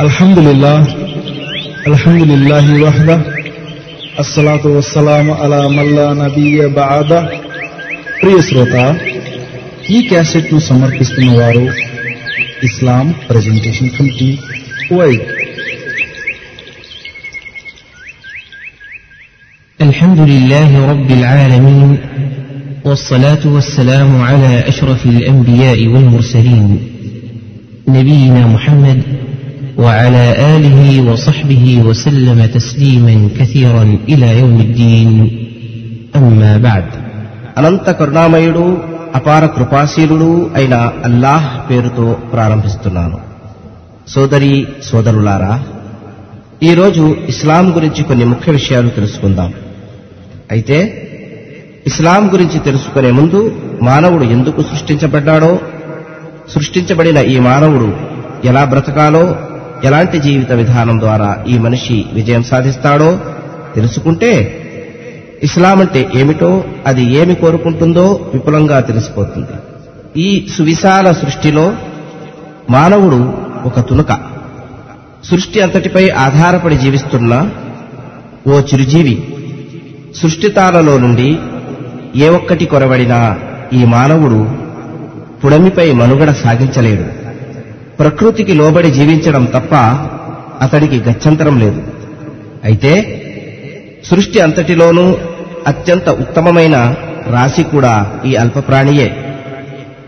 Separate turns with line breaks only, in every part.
الحمد لله الحمد لله وحده الصلاة والسلام على من لا نبي بعد ప్రియ శ్రోత ఈ క్యాసెట్ ను సమర్పిస్తున్న వారు ఇస్లాం ప్రెజెంటేషన్ కమిటీ కువైట్
الحمد لله رب العالمين والصلاة والسلام على أشرف الأنبياء والمرسلين نبينا محمد وعلى آله وصحبه وسلم تسليما كثيرا إلى يوم الدين أما بعد
అనంత కరుణామయుడు అపార కృపాశీలుడు అయిన అల్లాహ్ పేరుతో ప్రారంభిస్తున్నాను సోదరి సోదరులారా ఈరోజు ఇస్లాం గురించి కొన్ని ముఖ్య విషయాలు తెలుసుకుందాం అయితే ఇస్లాం గురించి తెలుసుకునే ముందు మానవుడు ఎందుకు సృష్టించబడ్డాడో సృష్టించబడిన ఈ మానవుడు ఎలా బ్రతకాలో ఎలాంటి జీవిత విధానం ద్వారా ఈ మనిషి విజయం సాధిస్తాడో తెలుసుకుంటే ఇస్లాం అంటే ఏమిటో అది ఏమి కోరుకుంటుందో విపులంగా తెలిసిపోతుంది. ఈ సువిశాల సృష్టిలో మానవుడు ఒక తునక. సృష్టి అంతటిపై ఆధారపడి జీవిస్తున్న ఓ చిరుజీవి. సృష్టితాలలో నుండి ఏ ఒక్కటి కొరబడినా ఈ మానవుడు పుడమిపై మనుగడ సాగించలేడు. ప్రకృతికి లోబడి జీవించడం తప్ప అతడికి గత్యంతరం లేదు. అయితే సృష్టి అంతటిలోనూ అత్యంత ఉత్తమమైన రాశి కూడా ఈ అల్పప్రాణియే.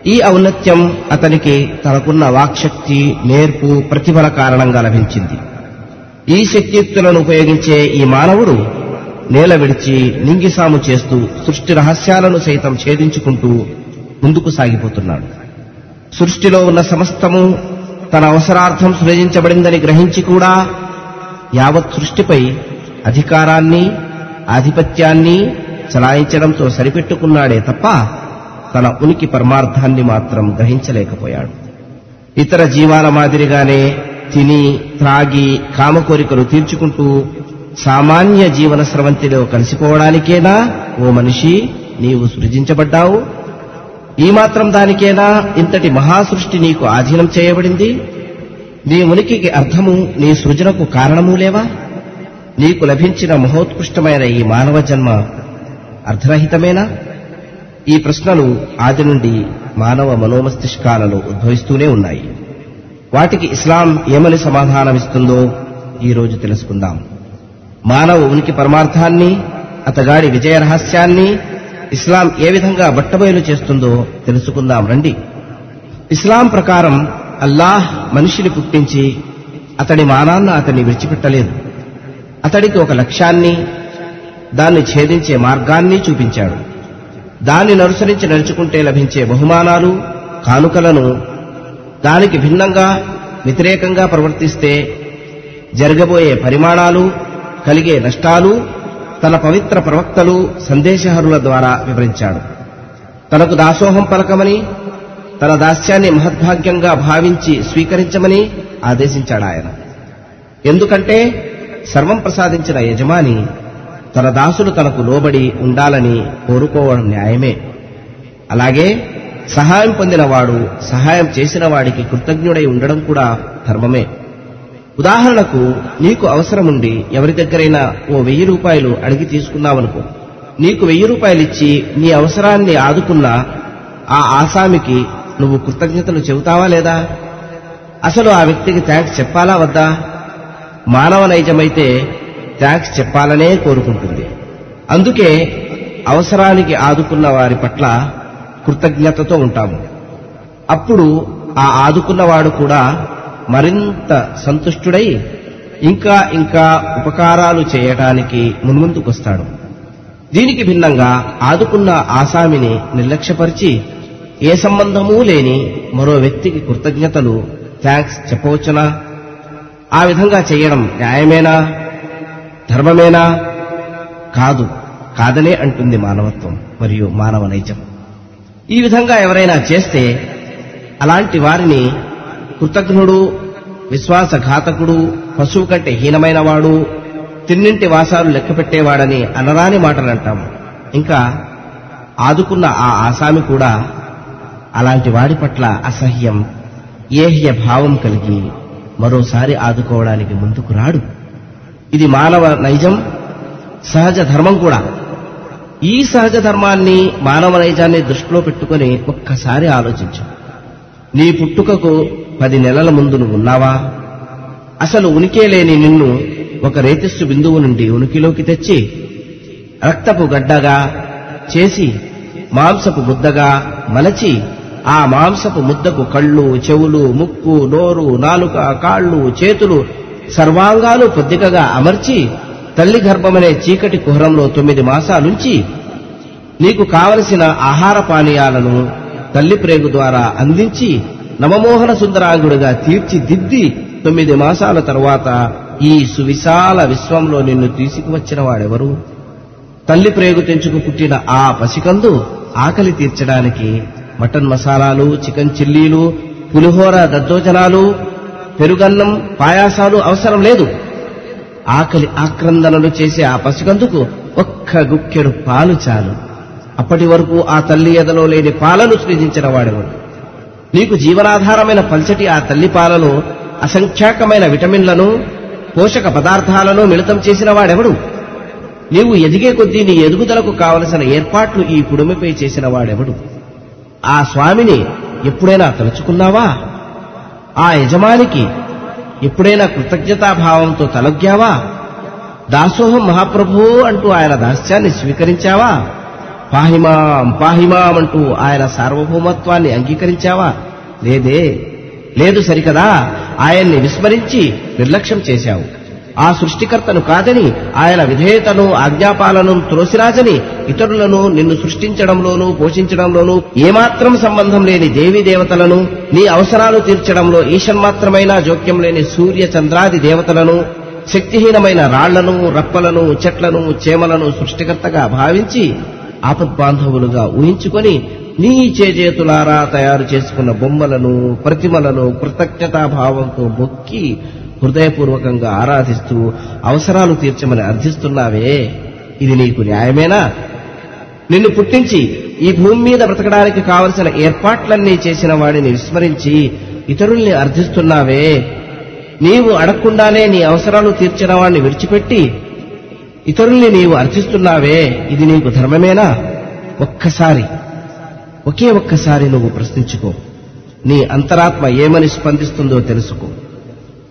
ఈ ఔన్నత్యం అతనికి తనకున్న వాక్శక్తి నేర్పు ప్రతిభల కారణంగా లభించింది. ఈ శక్తియుక్తులను ఉపయోగించే ఈ మానవుడు నేల విడిచి నింగిసాము చేస్తూ సృష్టి రహస్యాలను సైతం ఛేదించుకుంటూ ముందుకు సాగిపోతున్నాడు. సృష్టిలో ఉన్న సమస్తము తన అవసరార్థం సృజించబడిందని గ్రహించి కూడా యావత్ సృష్టిపై అధికారాన్ని ఆధిపత్యాన్ని చలాయించడంతో సరిపెట్టుకున్నాడే తప్ప తన ఉనికి పరమార్థాన్ని మాత్రం గ్రహించలేకపోయాడు. ఇతర జీవాల మాదిరిగానే తిని త్రాగి కామకోరికలు తీర్చుకుంటూ సామాన్య జీవన స్రవంతిలో కలిసిపోవడానికేనా ఓ మనిషి నీవు సృజించబడ్డావు? ఈ మాత్రం దానికేనా? ఇంతటి మహాసృష్టి నీకు ఆధీనం చేయబడింది? నీ ఉనికికి అర్థము నీ సృజనకు కారణము లేవా? నీకు లభించిన మహోత్కృష్టమైన ఈ మానవ జన్మ అర్థరహితమేనా? ఈ ప్రశ్నలు ఆది నుండి మానవ మనోమస్తిష్కాలలో ఉద్భవిస్తూనే ఉన్నాయి. వాటికి ఇస్లాం ఏమని సమాధానమిస్తుందో ఈరోజు తెలుసుకుందాం. మానవ ఉనికి పరమార్థాన్ని అతగాడి విజయ రహస్యాన్ని ఇస్లాం ఏ విధంగా బట్టబయలు చేస్తుందో తెలుసుకుందాం. రండి. ఇస్లాం ప్రకారం అల్లాహ్ మనిషిని పుట్టించి అతడి మానాన్న అతన్ని విడిచిపెట్టలేదు. అతడికి ఒక లక్ష్యాన్ని దాన్ని ఛేదించే మార్గాన్ని చూపించాడు. దాన్ని అనుసరించి నడుచుకుంటే లభించే బహుమానాలు కానుకలను దానికి భిన్నంగా వ్యతిరేకంగా ప్రవర్తిస్తే జరగబోయే పరిమాణాలు కలిగే నష్టాలు తన పవిత్ర ప్రవక్తలు సందేశహరుల ద్వారా వివరించాడు. తనకు దాసోహం పలకమని తన దాస్యాన్ని మహద్భాగ్యంగా భావించి స్వీకరించమని ఆదేశించాడు ఆయన. ఎందుకంటే సర్వం ప్రసాదించిన యజమాని తన దాసులు తనకు లోబడి ఉండాలని కోరుకోవడం న్యాయమే. అలాగే సహాయం పొందినవాడు సహాయం చేసిన వాడికి కృతజ్ఞుడై ఉండడం కూడా ధర్మమే. ఉదాహరణకు నీకు అవసరముండి ఎవరి దగ్గరైనా ఓ వెయ్యి రూపాయలు అడిగి తీసుకున్నావనుకో నీకు వెయ్యి రూపాయలిచ్చి నీ అవసరాన్ని ఆదుకున్న ఆ ఆసామికి నువ్వు కృతజ్ఞతలు చెబుతావా లేదా? అసలు ఆ వ్యక్తికి థ్యాంక్స్ చెప్పాలా వద్దా? మానవ నైజమైతే థ్యాంక్స్ చెప్పాలనే కోరుకుంటుంది. అందుకే అవసరానికి ఆదుకున్న వారి పట్ల కృతజ్ఞతతో ఉంటాము. అప్పుడు ఆ ఆదుకున్నవాడు కూడా మరింత సంతుష్టుడై ఇంకా ఇంకా ఉపకారాలు చేయటానికి మున్ముందుకొస్తాడు. దీనికి భిన్నంగా ఆదుకున్న ఆసామిని నిర్లక్ష్యపరిచి ఏ సంబంధమూ లేని మరో వ్యక్తికి కృతజ్ఞతలు థ్యాంక్స్ చెప్పవచ్చునా? ఆ విధంగా చేయడం న్యాయమేనా? ధర్మమేనా? కాదు కాదనే అంటుంది మానవత్వం మరియు మానవ నైజం. ఈ విధంగా ఎవరైనా చేస్తే అలాంటి వారిని కృతజ్ఞుడు విశ్వాసఘాతకుడు పశువు కంటే హీనమైనవాడు తిన్నింటి వాసాలు లెక్కపెట్టేవాడని అనరాని మాటలంటాము ఇంకా ఆదుకున్న ఆ ఆసామి కూడా అలాంటి వాడి పట్ల అసహ్యం ఏహ్య భావం కలిగి మరోసారి ఆదుకోవడానికి ముందుకు రాడు. ఇది మానవ నైజం సహజ ధర్మం కూడా. ఈ సహజ ధర్మాన్ని మానవ నైజాన్ని దృష్టిలో పెట్టుకొని ఒక్కసారి ఆలోచించు. నీ పుట్టుకకు పది నెలల ముందు నువ్వు ఉన్నావా? అసలు ఉనికే లేని నిన్ను ఒక రేతస్సు బిందువు నుండి ఉనికిలోకి తెచ్చి రక్తపు గడ్డగా చేసి మాంసపు ముద్దగా మలచి ఆ మాంసపు ముద్దకు కళ్ళు చెవులు ముక్కు నోరు నాలుక కాళ్ళు చేతులు సర్వాంగాలు కొద్దికగా అమర్చి తల్లి గర్భమనే చీకటి కుహరంలో తొమ్మిది మాసాలుంచి నీకు కావలసిన ఆహార పానీయాలను తల్లి ప్రేగు ద్వారా అందించి నవమోహన సుందరాంగుడుగా తీర్చిదిద్ది తొమ్మిది మాసాల తరువాత ఈ సువిశాల విశ్వంలో నిన్ను తీసుకువచ్చిన వాడెవరు? తల్లి ప్రేగు తెంచుకు పుట్టిన ఆ పసికందు ఆకలి తీర్చడానికి మటన్ మసాలాలు చికెన్ చిల్లీలు పులిహోర దద్దోజనాలు పెరుగన్నం పాయాసాలు అవసరం లేదు. ఆకలి ఆక్రందనలు చేసే ఆ పసికందుకు ఒక్క గుక్కెడు పాలు చాలు. అప్పటి వరకు ఆ తల్లి ఎదలో లేని పాలను సృజించిన వాడెవడు? నీకు జీవనాధారమైన పల్చటి ఆ తల్లిపాలను అసంఖ్యాకమైన విటమిన్లను పోషక పదార్థాలను మిళితం చేసిన వాడెవడు? నీవు ఎదిగే కొద్దీ నీ ఎదుగుదలకు కావలసిన ఏర్పాట్లు ఈ పుడుమిపై చేసిన వాడెవడు? ఆ స్వామిని ఎప్పుడైనా తలుచుకున్నావా? ఆ యజమానికి ఎప్పుడైనా కృతజ్ఞతాభావంతో తలొగ్గావా? దాసోహం మహాప్రభు అంటూ ఆయన దాస్యాన్ని స్వీకరించావా? పాహిమాం పాహిమాం అంటూ ఆయన సార్వభౌమత్వాన్ని అంగీకరించావా? లేదే. లేదు సరికదా. ఆయన్ని విస్మరించి నిర్లక్ష్యం చేశావు. ఆ సృష్టికర్తను కాదని ఆయన విధేయతను ఆజ్ఞాపాలను త్రోసిరాజని ఇతరులను నిన్ను సృష్టించడంలోనూ పోషించడంలోనూ ఏమాత్రం సంబంధం లేని దేవీ దేవతలను నీ అవసరాలు తీర్చడంలో ఈషన్మాత్రమైన జోక్యం లేని సూర్య చంద్రాది దేవతలను శక్తిహీనమైన రాళ్ళను రప్పలను చెట్లను చేమలను సృష్టికర్తగా భావించి ఆపద్బాంధవులుగా ఊహించుకొని నీ చేజేతులారా తయారు చేసుకున్న బొమ్మలను ప్రతిమలను కృతజ్ఞతాభావంతో మొక్కి హృదయపూర్వకంగా ఆరాధిస్తూ అవసరాలు తీర్చమని అర్థిస్తున్నావే. ఇది నీకు న్యాయమేనా? నిన్ను పుట్టించి ఈ భూమి మీద బ్రతకడానికి కావలసిన ఏర్పాట్లన్నీ చేసిన వాడిని విస్మరించి ఇతరుల్ని అర్థిస్తున్నావే. నీవు అడగకుండానే నీ అవసరాలు తీర్చిన వాడిని విడిచిపెట్టి ఇతరుల్ని నీవు అర్చిస్తున్నావే ఇది నీకు ధర్మమేనా ఒక్కసారి ఒకే ఒక్కసారి నువ్వు ప్రశ్నించుకో నీ అంతరాత్మ ఏమని స్పందిస్తుందో తెలుసుకో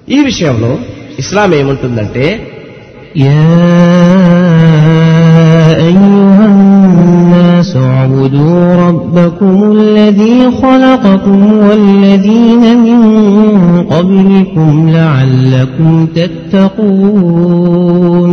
ఈ విషయంలో ఇస్లాం ఏముంటుందంటే
يا أيها الناس اعبدوا ربكم الذي خلقكم والذين من قبلكم لعلكم تتقون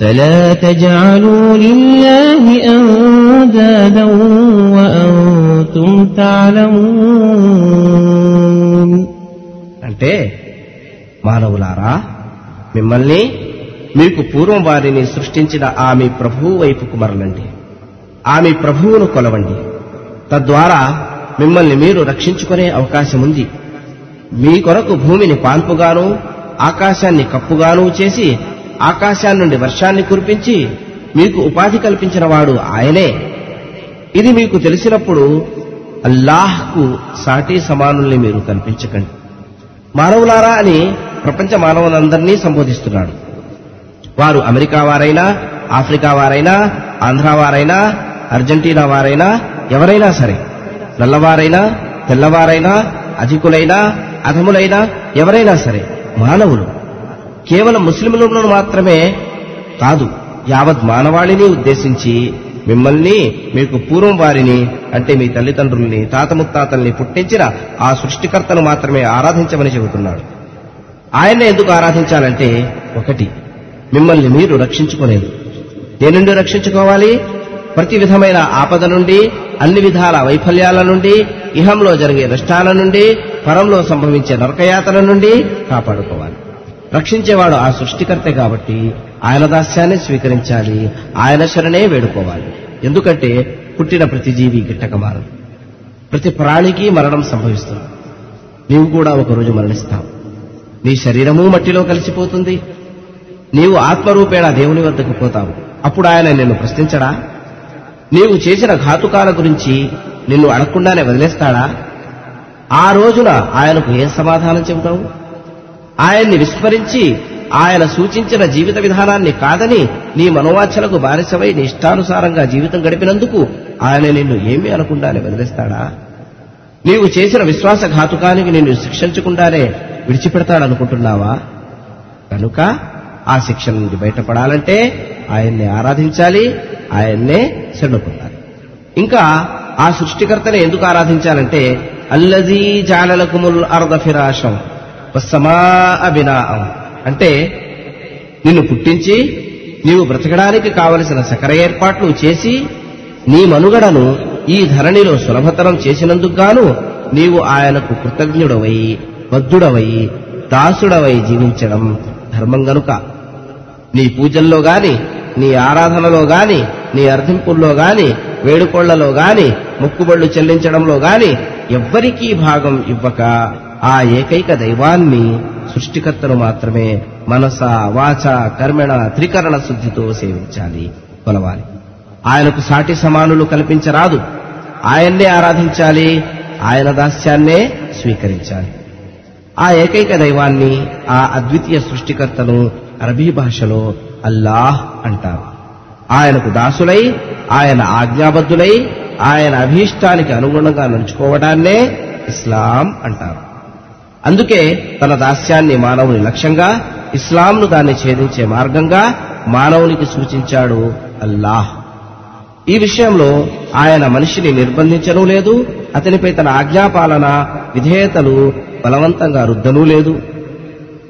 فلا تجعلوا لله أندادا وأنتم تعلمون
అంటే మానవులారా మిమ్మల్ని మీకు పూర్వం వారిని సృష్టించిన ఆమె ప్రభువు వైపుకు మరలండి ఆమె ప్రభువును కొలవండి తద్వారా మిమ్మల్ని మీరు రక్షించుకునే అవకాశం ఉంది మీ కొరకు భూమిని పాన్పుగాను ఆకాశాన్ని కప్పుగాను చేసి ఆకాశాన్ని నుండి వర్షాన్ని కురిపించి మీకు ఉపాధి కల్పించిన వాడు ఆయనే. ఇది మీకు తెలిసినప్పుడు అల్లాహ్కు సాటి సమానుల్ని మీరు కల్పించకండి మానవులారా అని ప్రపంచ మానవులందరినీ సంబోధిస్తున్నాడు. వారు అమెరికా వారైనా ఆఫ్రికా వారైనా ఆంధ్ర వారైనా అర్జెంటీనా వారైనా ఎవరైనా సరే నల్లవారైనా తెల్లవారైనా అధికులైనా అధములైనా ఎవరైనా సరే మానవులు. కేవలం ముస్లింలను మాత్రమే కాదు యావత్ మానవాళిని ఉద్దేశించి మిమ్మల్ని మీకు పూర్వం వారిని అంటే మీ తల్లిదండ్రుల్ని తాత ముత్తాతల్ని పుట్టించిన ఆ సృష్టికర్తను మాత్రమే ఆరాధించమని చెబుతున్నాడు. ఆయన్నే ఎందుకు ఆరాధించాలంటే ఒకటి మిమ్మల్ని మీరు రక్షించుకోలేదు. దేనుండి రక్షించుకోవాలి? ప్రతి విధమైన ఆపద నుండి అన్ని విధాల వైఫల్యాల నుండి ఇహంలో జరిగే నష్టాల నుండి పరంలో సంభవించే నరకయాతల నుండి కాపాడుకోవాలి. రక్షించేవాడు ఆ సృష్టికర్తే కాబట్టి ఆయన దాస్యాన్ని స్వీకరించాలి. ఆయన శరణే వేడుకోవాలి. ఎందుకంటే పుట్టిన ప్రతి జీవి గిట్టకమారు ప్రతి ప్రాణికి మరణం సంభవిస్తుంది. నీవు కూడా ఒకరోజు మరణిస్తావు. నీ శరీరము మట్టిలో కలిసిపోతుంది. నీవు ఆత్మరూపేణ దేవుని వద్దకు పోతావు. అప్పుడు ఆయన నిన్ను ప్రశ్నించడా? నీవు చేసిన ఘాతుకాల గురించి నిన్ను అడగకుండానే వదిలేస్తాడా? ఆ రోజున ఆయనకు ఏం సమాధానం చెబుతావు? ఆయన్ని విస్మరించి ఆయన సూచించిన జీవిత విధానాన్ని కాదని నీ మనోవాంఛలకు బానిసవై నీ ఇష్టానుసారంగా జీవితం గడిపినందుకు ఆయన నిన్ను ఏమీ అనకుండానే వదిలేస్తాడా? నీవు చేసిన విశ్వాసఘాతుకానికి నిన్ను శిక్షించకుండానే విడిచిపెడతాడనుకుంటున్నావా? కనుక ఆ శిక్ష నుండి బయటపడాలంటే ఆయన్ని ఆరాధించాలి ఆయన్నే శరణుకుండాలి ఇంకా ఆ సృష్టికర్తనే ఎందుకు ఆరాధించాలంటే అల్లజీ జాలలకుముల్ అర్ధ ఫిరాశం. వస్సమా బినాం అంటే నిన్ను పుట్టించి నీవు బ్రతకడానికి కావలసిన సకర ఏర్పాట్లు చేసి నీ మనుగడను ఈ ధరణిలో సులభతరం చేసినందుకు గాను నీవు ఆయనకు కృతజ్ఞుడవై బద్ధుడవై దాసుడవై జీవించడం ధర్మం గనుక. నీ పూజల్లో గాని నీ ఆరాధనలో గాని నీ అర్థింపుల్లో గాని వేడుకోళ్ళలో గాని మొక్కుబళ్ళు చెల్లించడంలో గాని ఎవ్వరికీ భాగం ఇవ్వక ఆ ఏకైక దైవాన్ని సృష్టికర్తను మాత్రమే మనస వాచ కర్మణ త్రికరణ శుద్ధితో సేవించాలి. కొలవాలి. ఆయనకు సాటి సమానులు కల్పించరాదు. ఆయన్నే ఆరాధించాలి. ఆయన దాస్యాన్నే స్వీకరించాలి. ఆ ఏకైక దైవాన్ని ఆ అద్వితీయ సృష్టికర్తను అరబీ భాషలో అల్లాహ్ అంటారు. ఆయనకు దాసులై ఆయన ఆజ్ఞాబద్ధులై ఆయన అభీష్టానికి అనుగుణంగా నడుచుకోవడాన్నే ఇస్లాం అంటారు. అందుకే తన దాస్యాన్ని మానవుని లక్ష్యంగా ఇస్లాంను దాన్ని ఛేదించే మార్గంగా మానవునికి సూచించాడు అల్లాహ్. ఈ విషయంలో ఆయన మనిషిని నిర్బంధించనూ లేదు అతనిపై తన ఆజ్ఞాపాలన విధేయతలు బలవంతంగా రుద్దనూ లేదు.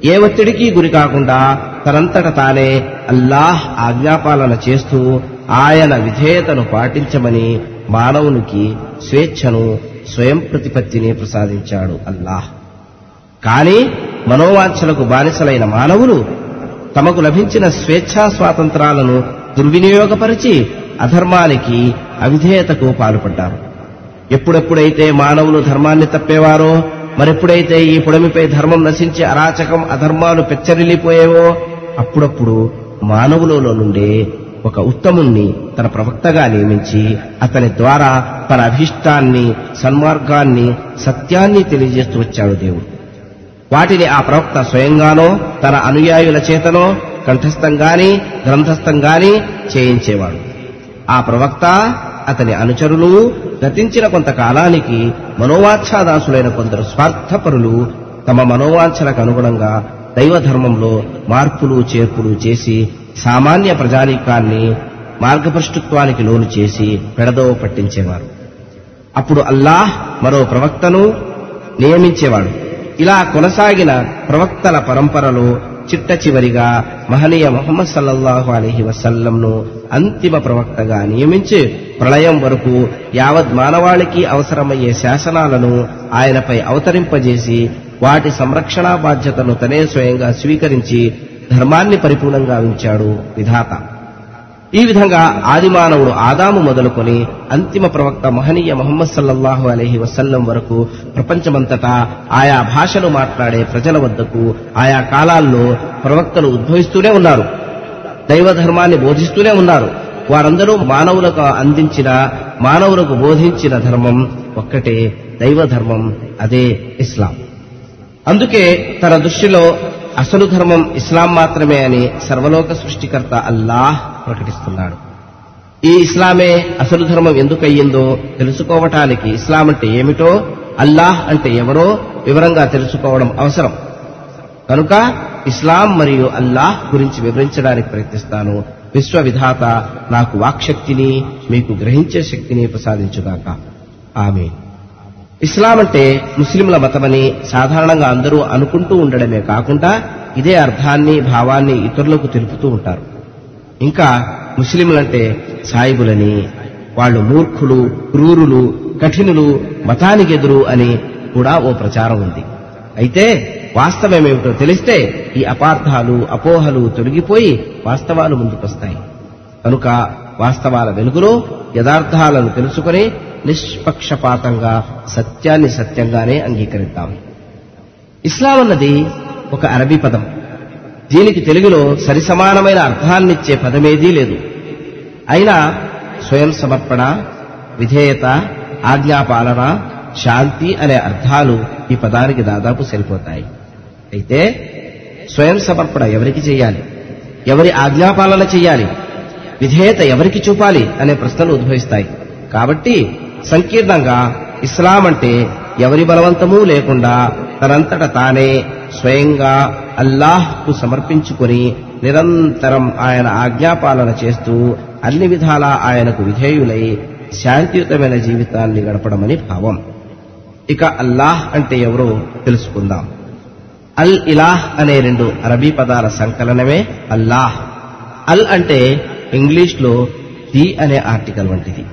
ఏ ఒత్తిడికి గురి కాకుండా తనంతట తానే అల్లాహ్ ఆజ్ఞాపాలన చేస్తూ ఆయన విధేయతను పాటించమని మానవునికి స్వేచ్ఛను స్వయం ప్రతిపత్తిని ప్రసాదించాడు అల్లాహ్. కానీ మనోవాంఛలకు బానిసలైన మానవులు తమకు లభించిన స్వేచ్ఛా స్వాతంత్రాలను దుర్వినియోగపరిచి అధర్మానికి అవిధేయతకు పాల్పడ్డారు ఎప్పుడెప్పుడైతే మానవులు ధర్మాన్ని తప్పేవారో మరెప్పుడైతే ఈ పుడమిపై ధర్మం నశించి అరాచకం అధర్మాలు పెచ్చరిల్లిపోయేవో అప్పుడప్పుడు మానవులలో నుండే ఒక ఉత్తముణ్ణి తన ప్రవక్తగా నియమించి అతని ద్వారా తన అభిష్టాన్ని సన్మార్గాన్ని సత్యాన్ని తెలియజేస్తూ వచ్చాడు దేవుడు. వాటిని ఆ ప్రవక్త స్వయంగానో తన అనుయాయుల చేతనో కంఠస్థంగాని గ్రంథస్థంగాని చేయించేవాడు. ఆ ప్రవక్త అతని అనుచరులు గతించిన కొంతకాలానికి మనోవాచ్ఛాదాసులైన కొందరు స్వార్థపరులు తమ మనోవాంఛలకు అనుగుణంగా దైవధర్మంలో మార్పులు చేర్పులు చేసి సామాన్య ప్రజానీకాన్ని మార్గభ్రష్టుత్వానికి లోను చేసి పెడదోవ పట్టించేవారు. అప్పుడు అల్లాహ్ మరో ప్రవక్తను నియమించేవాడు. ఇలా కొనసాగిన ప్రవక్తల పరంపరలో చిట్ట చివరిగా మహనీయ మొహమ్మద్ సల్లల్లాహు అలీహి వసల్లంను అంతిమ ప్రవక్తగా నియమించి ప్రళయం వరకు యావత్ మానవాళికి అవసరమయ్యే శాసనాలను ఆయనపై అవతరింపజేసి వాటి సంరక్షణా బాధ్యతను తనే స్వయంగా స్వీకరించి ధర్మాన్ని పరిపూర్ణంగా ఉంచాడు విధాత. ఈ విధంగా ఆదిమానవుడు ఆదాము మొదలుకొని అంతిమ ప్రవక్త మహనీయ మొహమ్మద్ సల్లల్లాహు అలహి వసల్లం వరకు ప్రపంచమంతటా ఆయా భాషలు మాట్లాడే ప్రజల వద్దకు ఆయా కాలాల్లో ప్రవక్తలు ఉద్భవిస్తూనే ఉన్నారు. దైవ ధర్మాన్ని బోధిస్తూనే ఉన్నారు. వారందరూ మానవులకు అందించిన మానవులకు బోధించిన ధర్మం ఒక్కటే దైవ ధర్మం అదే ఇస్లాం. అందుకే తన దృష్టిలో అసలు ధర్మం ఇస్లాం మాత్రమే అని సర్వలోక సృష్టికర్త అల్లాహ్ ప్రకటిస్తున్నాడు. ఈ ఇస్లామే అసలు ధర్మం ఎందుకయ్యిందో తెలుసుకోవటానికి ఇస్లాం అంటే ఏమిటో అల్లాహ్ అంటే ఎవరో వివరంగా తెలుసుకోవడం అవసరం. కనుక ఇస్లాం మరియు అల్లాహ్ గురించి వివరించడానికి ప్రయత్నిస్తాను. విశ్వవిధాత నాకు వాక్శక్తిని మీకు గ్రహించే శక్తిని ప్రసాదించుగాక. ఆమె ఇస్లాం అంటే ముస్లింల మతమని సాధారణంగా అందరూ అనుకుంటూ ఉండడమే కాకుండా ఇదే అర్థాన్ని భావాన్ని ఇతరులకు తెలుపుతూ ఉంటారు. ఇంకా ముస్లింలంటే సాయిబులని వాళ్ళు మూర్ఖులు క్రూరులు కఠినులు మతానికి ఎదురు అని కూడా ఓ ప్రచారం ఉంది. అయితే వాస్తవమేమిటో తెలిస్తే ఈ అపార్థాలు అపోహలు తొలగిపోయి వాస్తవాలు ముందుకొస్తాయి. కనుక వాస్తవాల వెలుగులో యథార్థాలను తెలుసుకుని నిష్పక్షపాతంగా సత్యాన్ని సత్యంగానే అంగీకరిద్దాం. ఇస్లాం అన్నది ఒక అరబీ పదం. దీనికి తెలుగులో సరిసమానమైన అర్థాన్నిచ్చే పదమేదీ లేదు. అయినా స్వయం సమర్పణ విధేయత ఆజ్ఞాపాలన శాంతి అనే అర్థాలు ఈ పదానికి దాదాపు సరిపోతాయి. అయితే స్వయం సమర్పణ ఎవరికి చేయాలి? ఎవరి ఆజ్ఞాపాలన చేయాలి? విధేయత ఎవరికి చూపాలి? అనే ప్రశ్నలు ఉద్భవిస్తాయి. కాబట్టి సంకీర్ణంగా ఇస్లాం అంటే ఎవరి బలవంతమూ లేకుండా తనంతట తానే స్వయంగా అల్లాహ్కు సమర్పించుకొని నిరంతరం ఆయన ఆజ్ఞాపాలన చేస్తూ అన్ని విధాలా ఆయనకు విధేయులై శాంతియుతమైన జీవితాన్ని గడపడమని భావం. ఇక అల్లాహ్ అంటే ఎవరో తెలుసుకుందాం. అల్ ఇలాహ్ అనే రెండు అరబీ పదాల సంకలనమే అల్లాహ్. అల్ అంటే ఇంగ్లీష్లో ది అనే ఆర్టికల్ వంటిది.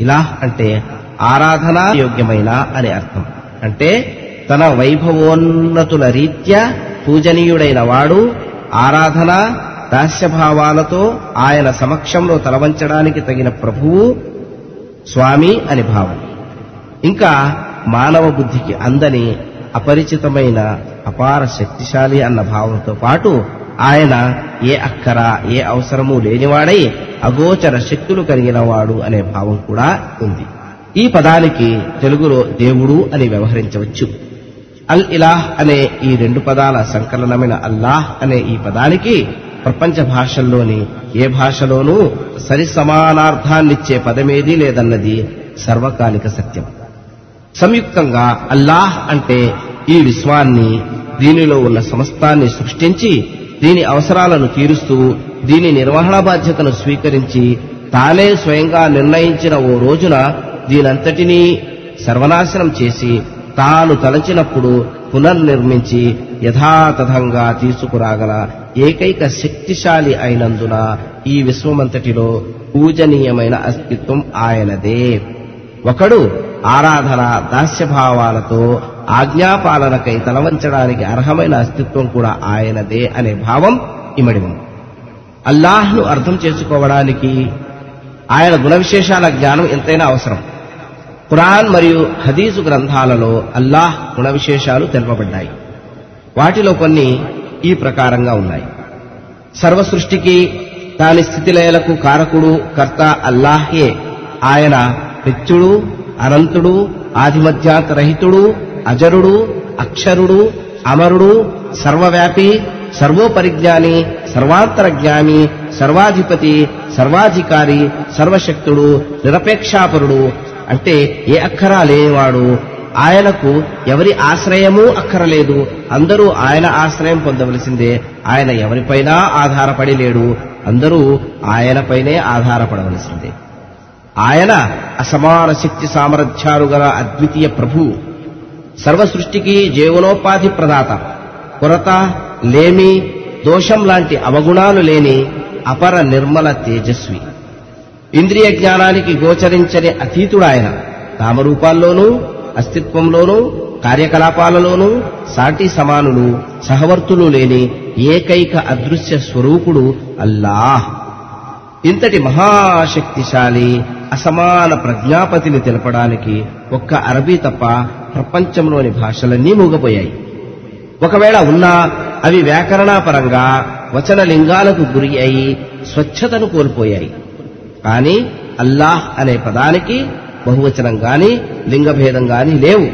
ఇలాహ్ అంటే ఆరాధన యోగ్యమైన అనే అర్థం. అంటే తన వైభవోన్నతుల రీత్యా పూజనీయుడైన వాడు ఆరాధన దాస్యభావాలతో ఆయన సమక్షంలో తలవంచడానికి తగిన ప్రభువు స్వామి అని భావం. ఇంకా మానవ బుద్ధికి అందని అపరిచితమైన అపార శక్తిశాలి అన్న భావంతో పాటు ఆయన ఏ అక్కర ఏ అవసరము లేనివాడై అగోచర శక్తులు కలిగిన వాడు అనే భావం కూడా ఉంది. ఈ పదానికి తెలుగులో దేవుడు అని వ్యవహరించవచ్చు. అల్ ఇలాహ్ అనే ఈ రెండు పదాల సంకలనమైన అల్లాహ్ అనే ఈ పదానికి ప్రపంచ భాషల్లోని ఏ భాషలోనూ సరి సమానార్థాన్నిచ్చే పదమేదీ లేదన్నది సర్వకాలిక సత్యం. సంయుక్తంగా అల్లాహ్ అంటే ఈ విశ్వాన్ని దీనిలో ఉన్న సమస్తాన్ని సృష్టించి దీని అవసరాలను తీరుస్తూ దీని నిర్వహణ బాధ్యతను స్వీకరించి తానే స్వయంగా నిర్ణయించిన ఓ రోజున దీనంతటినీ సర్వనాశనం చేసి తాను తలచినప్పుడు పునర్నిర్మించి యథాతథంగా తీసుకురాగల ఏకైక శక్తిశాలి అయినందున ఈ విశ్వమంతటిలో పూజనీయమైన అస్తిత్వం ఆయనదే. ఒకడు ఆరాధన దాస్యభావాలతో ఆజ్ఞాపాలనకై తలవంచడానికి అర్హమైన అస్తిత్వం కూడా ఆయనదే అనే భావం ఇమడి ఉంది. అల్లాహ్ను అర్థం చేసుకోవడానికి ఆయన గుణ విశేషాల జ్ఞానం ఎంతైనా అవసరం. ఖురాన్ మరియు హదీజు గ్రంథాలలో అల్లాహ్ గుణ విశేషాలు తెలుపబడ్డాయి. వాటిలో కొన్ని ఈ ప్రకారంగా ఉన్నాయి. సర్వ సృష్టికి దాని స్థితిలయలకు కారకుడు కర్త అల్లాహే ఆయన నిత్యుడు అనంతుడు ఆధిమత్యాతరహితుడు అజరుడు అక్షరుడు అమరుడు సర్వవ్యాపి సర్వోపరిజ్ఞాని సర్వాంతరజ్ఞాని సర్వాధిపతి సర్వాధికారి సర్వశక్తుడు నిరపేక్షాపరుడు. అంటే ఏ అక్కరా లేనివాడు. ఆయనకు ఎవరి ఆశ్రయమూ అక్కరలేదు. అందరూ ఆయన ఆశ్రయం పొందవలసిందే. ఆయన ఎవరిపైనా ఆధారపడి లేడు. అందరూ ఆయనపైనే ఆధారపడవలసిందే. ఆయన అసమాన శక్తి సామర్థ్యాలు గల అద్వితీయ ప్రభు. సర్వ సృష్టికి జీవనోపాధి ప్రదాత. కొరత లేమి దోషం లాంటి అవగుణాలు లేని అపర నిర్మల తేజస్వి. ఇంద్రియ జ్ఞానానికి గోచరించని అతీతుడాయన. కామరూపాల్లోనూ అస్తిత్వంలోనూ కార్యకలాపాలలోనూ సాటి సమానులు సహవర్తులు లేని ఏకైక అదృశ్య స్వరూపుడు అల్లాహ్. ఇంతటి మహాశక్తిశాలి అసమాన ప్రజ్ఞాపతిని తెలపడానికి ఒక్క అరబీ తప్ప ప్రపంచంలోని భాషలన్నీ మూగపోయాయి. ఒకవేళ ఉన్నా అవి వ్యాకరణాపరంగా వచన లింగాలకు గురి అయి స్వచ్ఛతను కోల్పోయాయి. కానీ అల్లాహ్ అనే పదానికి బహువచనం గాని లింగభేదం గాని లేవు.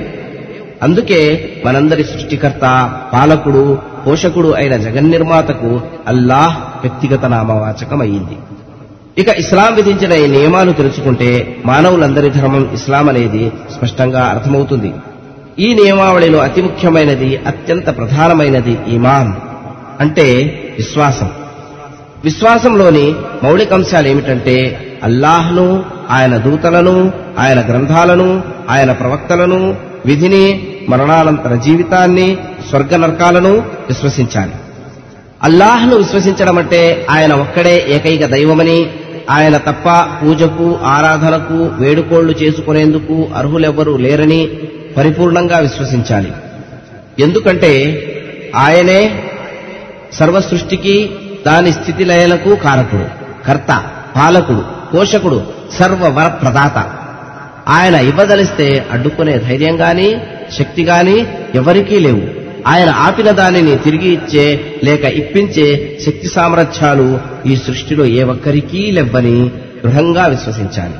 అందుకే మనందరి సృష్టికర్త పాలకుడు పోషకుడు అయిన జగన్నిర్మాతకు అల్లాహ్ వ్యక్తిగత నామవాచకం ఇక ఇస్లాం విధించిన ఈ నియమాలు తెలుసుకుంటే మానవులందరి ధర్మం ఇస్లాం అనేది స్పష్టంగా అర్థమవుతుంది. ఈ నియమావళిలో అతి ముఖ్యమైనది అత్యంత ప్రధానమైనది ఈమాన్ అంటే విశ్వాసం. విశ్వాసంలోని మౌలికాంశాలు ఏమిటంటే అల్లాహ్ను ఆయన దూతలను ఆయన గ్రంథాలను ఆయన ప్రవక్తలను విధిని మరణానంతర జీవితాన్ని స్వర్గ నరకాలను విశ్వసించాలి. అల్లాహ్ను విశ్వసించడం అంటే ఆయన ఒక్కడే ఏకైక దైవమని ఆయన తప్ప పూజకు ఆరాధనకు వేడుకోళ్ళు చేసుకునేందుకు అర్హులెవ్వరూ లేరని పరిపూర్ణంగా విశ్వసించాలి. ఎందుకంటే ఆయనే సర్వ సృష్టికి దాని స్థితి లయలకు కారకుడు కర్త పాలకుడు పోషకుడు సర్వవర ప్రదాత ఆయన ఇవ్వదలిస్తే అడ్డుకునే ధైర్యం గాని శక్తి గాని ఎవరికీ లేవు. ఆయన ఆపిన దానిని తిరిగి ఇచ్చే లేక ఇప్పించే శక్తి సామర్థ్యాలు ఈ సృష్టిలో ఏ ఒక్కరికీ లెవ్వని దృఢంగా విశ్వసించాలి.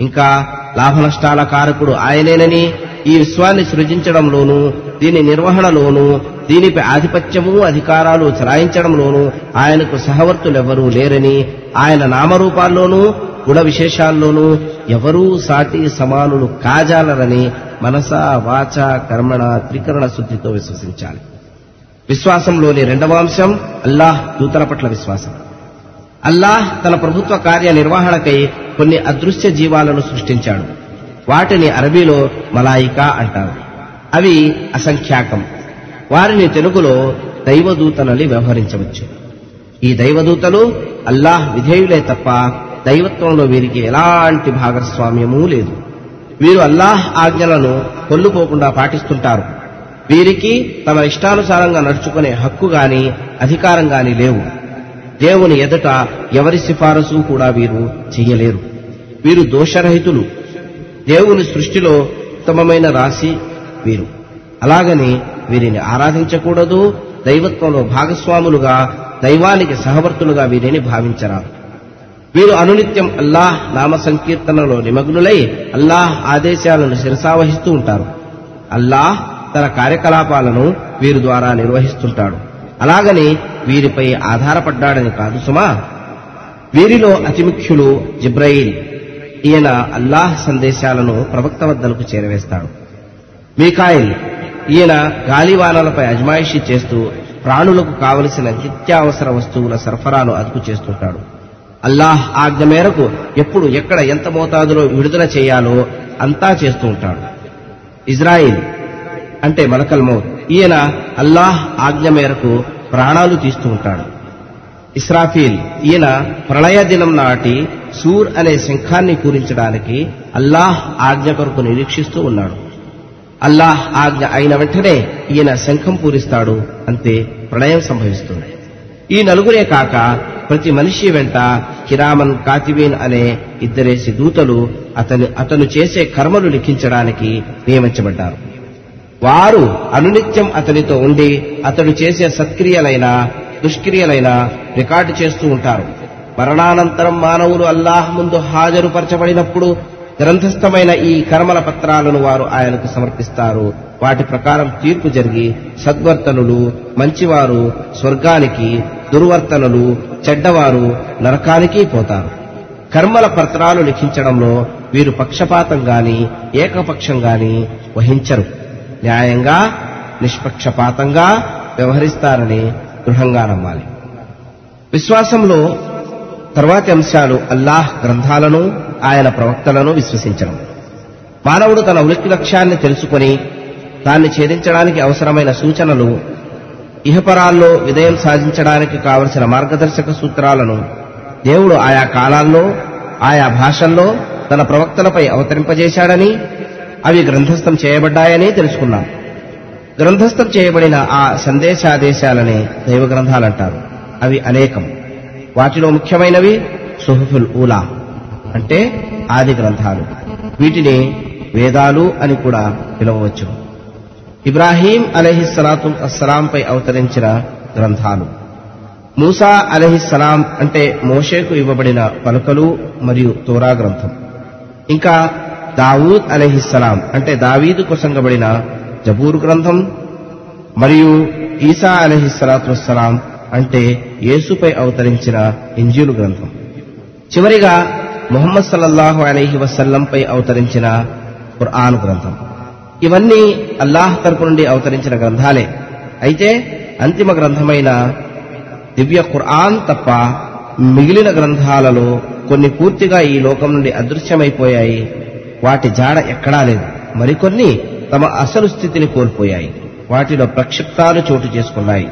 ఇంకా లాభనష్టాల కారకుడు ఆయనేనని ఈ విశ్వాన్ని సృజించడంలోనూ దీని నిర్వహణలోనూ దీనిపై ఆధిపత్యము అధికారాలు చలాయించడంలోనూ ఆయనకు సహవర్తులెవ్వరూ లేరని ఆయన నామరూపాల్లోనూ గుణ విశేషాల్లోనూ ఎవరూ సాటి సమానులు కాజాలరని మనస వాచ కర్మణ త్రికరణ శుద్ధితో విశ్వసించాలి. విశ్వాసంలోని రెండవ అంశం అల్లాహ్ దూతల పట్ల విశ్వాసం. అల్లాహ్ తన ప్రభుత్వ కార్య నిర్వహణకై కొన్ని అదృశ్య జీవాలను సృష్టించాడు. వాటిని అరబీలో మలాయికా అంటారు. అవి అసంఖ్యాకం. వారిని తెలుగులో దైవదూతలని వ్యవహరించవచ్చు. ఈ దైవదూతలు అల్లాహ్ విధేయులే తప్ప దైవత్వంలో వీరికి ఎలాంటి భాగస్వామ్యమూ లేదు. వీరు అల్లాహ్ ఆజ్ఞలను కొల్లుపోకుండా పాటిస్తుంటారు. వీరికి తమ ఇష్టానుసారంగా నడుచుకునే హక్కు గాని అధికారం గాని లేవు. దేవుని ఎదుట ఎవరి సిఫారసు కూడా వీరు చెయ్యలేరు. వీరు దోషరహితులు. దేవుని సృష్టిలో ఉత్తమమైన రాశి వీరు. అలాగని వీరిని ఆరాధించకూడదు దైవత్వంలో భాగస్వాములుగా దైవానికి సహవర్తులుగా వీరిని భావించరాదు. వీరు అనునిత్యం అల్లాహ్ నామ సంకీర్తనలో నిమగ్నులై అల్లాహ్ ఆదేశాలను శిరసావహిస్తూ ఉంటారు. అల్లాహ్ తన కార్యకలాపాలను వీరి ద్వారా నిర్వహిస్తుంటాడు. అలాగని వీరిపై ఆధారపడ్డాడని కాదు సుమా. వీరిలో అతిముఖ్యులు జిబ్రయిల్. ఈయన అల్లాహ్ సందేశాలను ప్రవక్త వద్దలకు చేరవేస్తాడు. మీకాయిల్. ఈయన గాలివానలపై అజమాయిషీ చేస్తూ ప్రాణులకు కావలసిన నిత్యావసర వస్తువుల సరఫరాను అదుపు చేస్తుంటాడు. అల్లాహ్ ఆజ్ఞ మేరకు ఎప్పుడు ఎక్కడ ఎంత మోతాదులో విడుదల చేయాలో అంతా చేస్తూ ఉంటాడు. ఇజ్రాయిల్ అంటే మలకల్ మౌత్. ఈయన అల్లాహ్ ఆజ్ఞ మేరకు ప్రాణాలు తీస్తూ ఉంటాడు. ఇస్రాఫీల్ ఈయన ప్రళయ దినం నాటి సూర్ అనే శంఖాన్ని పూరించడానికి అల్లాహ్ ఆజ్ఞ కొరకు నిరీక్షిస్తూ ఉన్నాడు. అల్లాహ్ ఆజ్ఞ అయిన వెంటనే ఈయన శంఖం పూరిస్తాడు అంతే ప్రళయం సంభవిస్తుంది. ఈ నలుగురే కాక ప్రతి మనిషి వెంట కిరామన్ కాతిబీన్ అనే ఇద్దరేసి దూతలు అతని అతను చేసే కర్మలు లిఖించడానికి నియమించబడ్డారు. వారు అనునిత్యం అతనితో ఉండి అతడు చేసే సత్క్రియలైన దుష్క్రియలైన రికార్డు చేస్తూ ఉంటారు. మరణానంతరం మానవులు అల్లాహ్ ముందు హాజరుపరచబడినప్పుడు గ్రంథస్థమైన ఈ కర్మల పత్రాలను వారు ఆయనకు సమర్పిస్తారు. వాటి ప్రకారం తీర్పు జరిగి సద్వర్తనులు మంచివారు స్వర్గానికి దుర్వర్తనలు చెడ్డవారు నరకానికి పోతారు. కర్మల పత్రాలు లిఖించడంలో వీరు పక్షపాతం గాని ఏకపక్షం గాని వహించరు. న్యాయంగా నిష్పక్షపాతంగా వ్యవహరిస్తారని దృఢంగా నమ్మాలి. విశ్వాసంలో తర్వాతి అంశాలు అల్లాహ్ గ్రంథాలను ఆయన ప్రవక్తలను విశ్వసించడం. మానవుడు తన ఉనికి లక్ష్యాన్ని తెలుసుకొని దాన్ని ఛేదించడానికి అవసరమైన సూచనలు ఇహపరాల్లో విజయం సాధించడానికి కావలసిన మార్గదర్శక సూత్రాలను దేవుడు ఆయా కాలాల్లో ఆయా భాషల్లో తన ప్రవక్తలపై అవతరింపజేశాడని అవి గ్రంథస్థం చేయబడ్డాయని తెలుసుకున్నాం. గ్రంథస్థం చేయబడిన ఆ సందేశాదేశాలనే దైవ గ్రంథాలంటారు అవి అనేకం. వాటిలో ముఖ్యమైనవి సుహఫుల్ ఊలా అంటే ఆది గ్రంథాలు. వీటిని వేదాలు అని కూడా పిలవవచ్చు. ఇబ్రాహీం అలహిస్సలాతు అస్సలాంపై అవతరించిన గ్రంథాలు. మూసా అలహిస్సలాం అంటే మోషేకు ఇవ్వబడిన పలుకలు మరియు తోరా గ్రంథం. ఇంకా దావూద్ అలహిస్సలాం అంటే దావీదు కొసంగబడిన జబూర్ గ్రంథం మరియు ఈసా అలహిస్సలాతు వస్సలాం అంటే యేసుపై అవతరించిన ఇంజీలు గ్రంథం. చివరిగా ముహమ్మద్ సల్లల్లాహు అలైహి వసల్లంపై అవతరించిన ఖుర్ఆన్ గ్రంథం. ఇవన్నీ అల్లాహ్ తరపు నుండి అవతరించిన గ్రంథాలే. అయితే అంతిమ గ్రంథమైన దివ్య ఖురాన్ తప్ప మిగిలిన గ్రంథాలలో కొన్ని పూర్తిగా ఈ లోకం నుండి అదృశ్యమైపోయాయి. వాటి జాడ ఎక్కడా లేదు. మరికొన్ని తమ అసలు స్థితిని కోల్పోయాయి. వాటిలో ప్రక్షిప్తాలు చోటు చేసుకున్నాయి.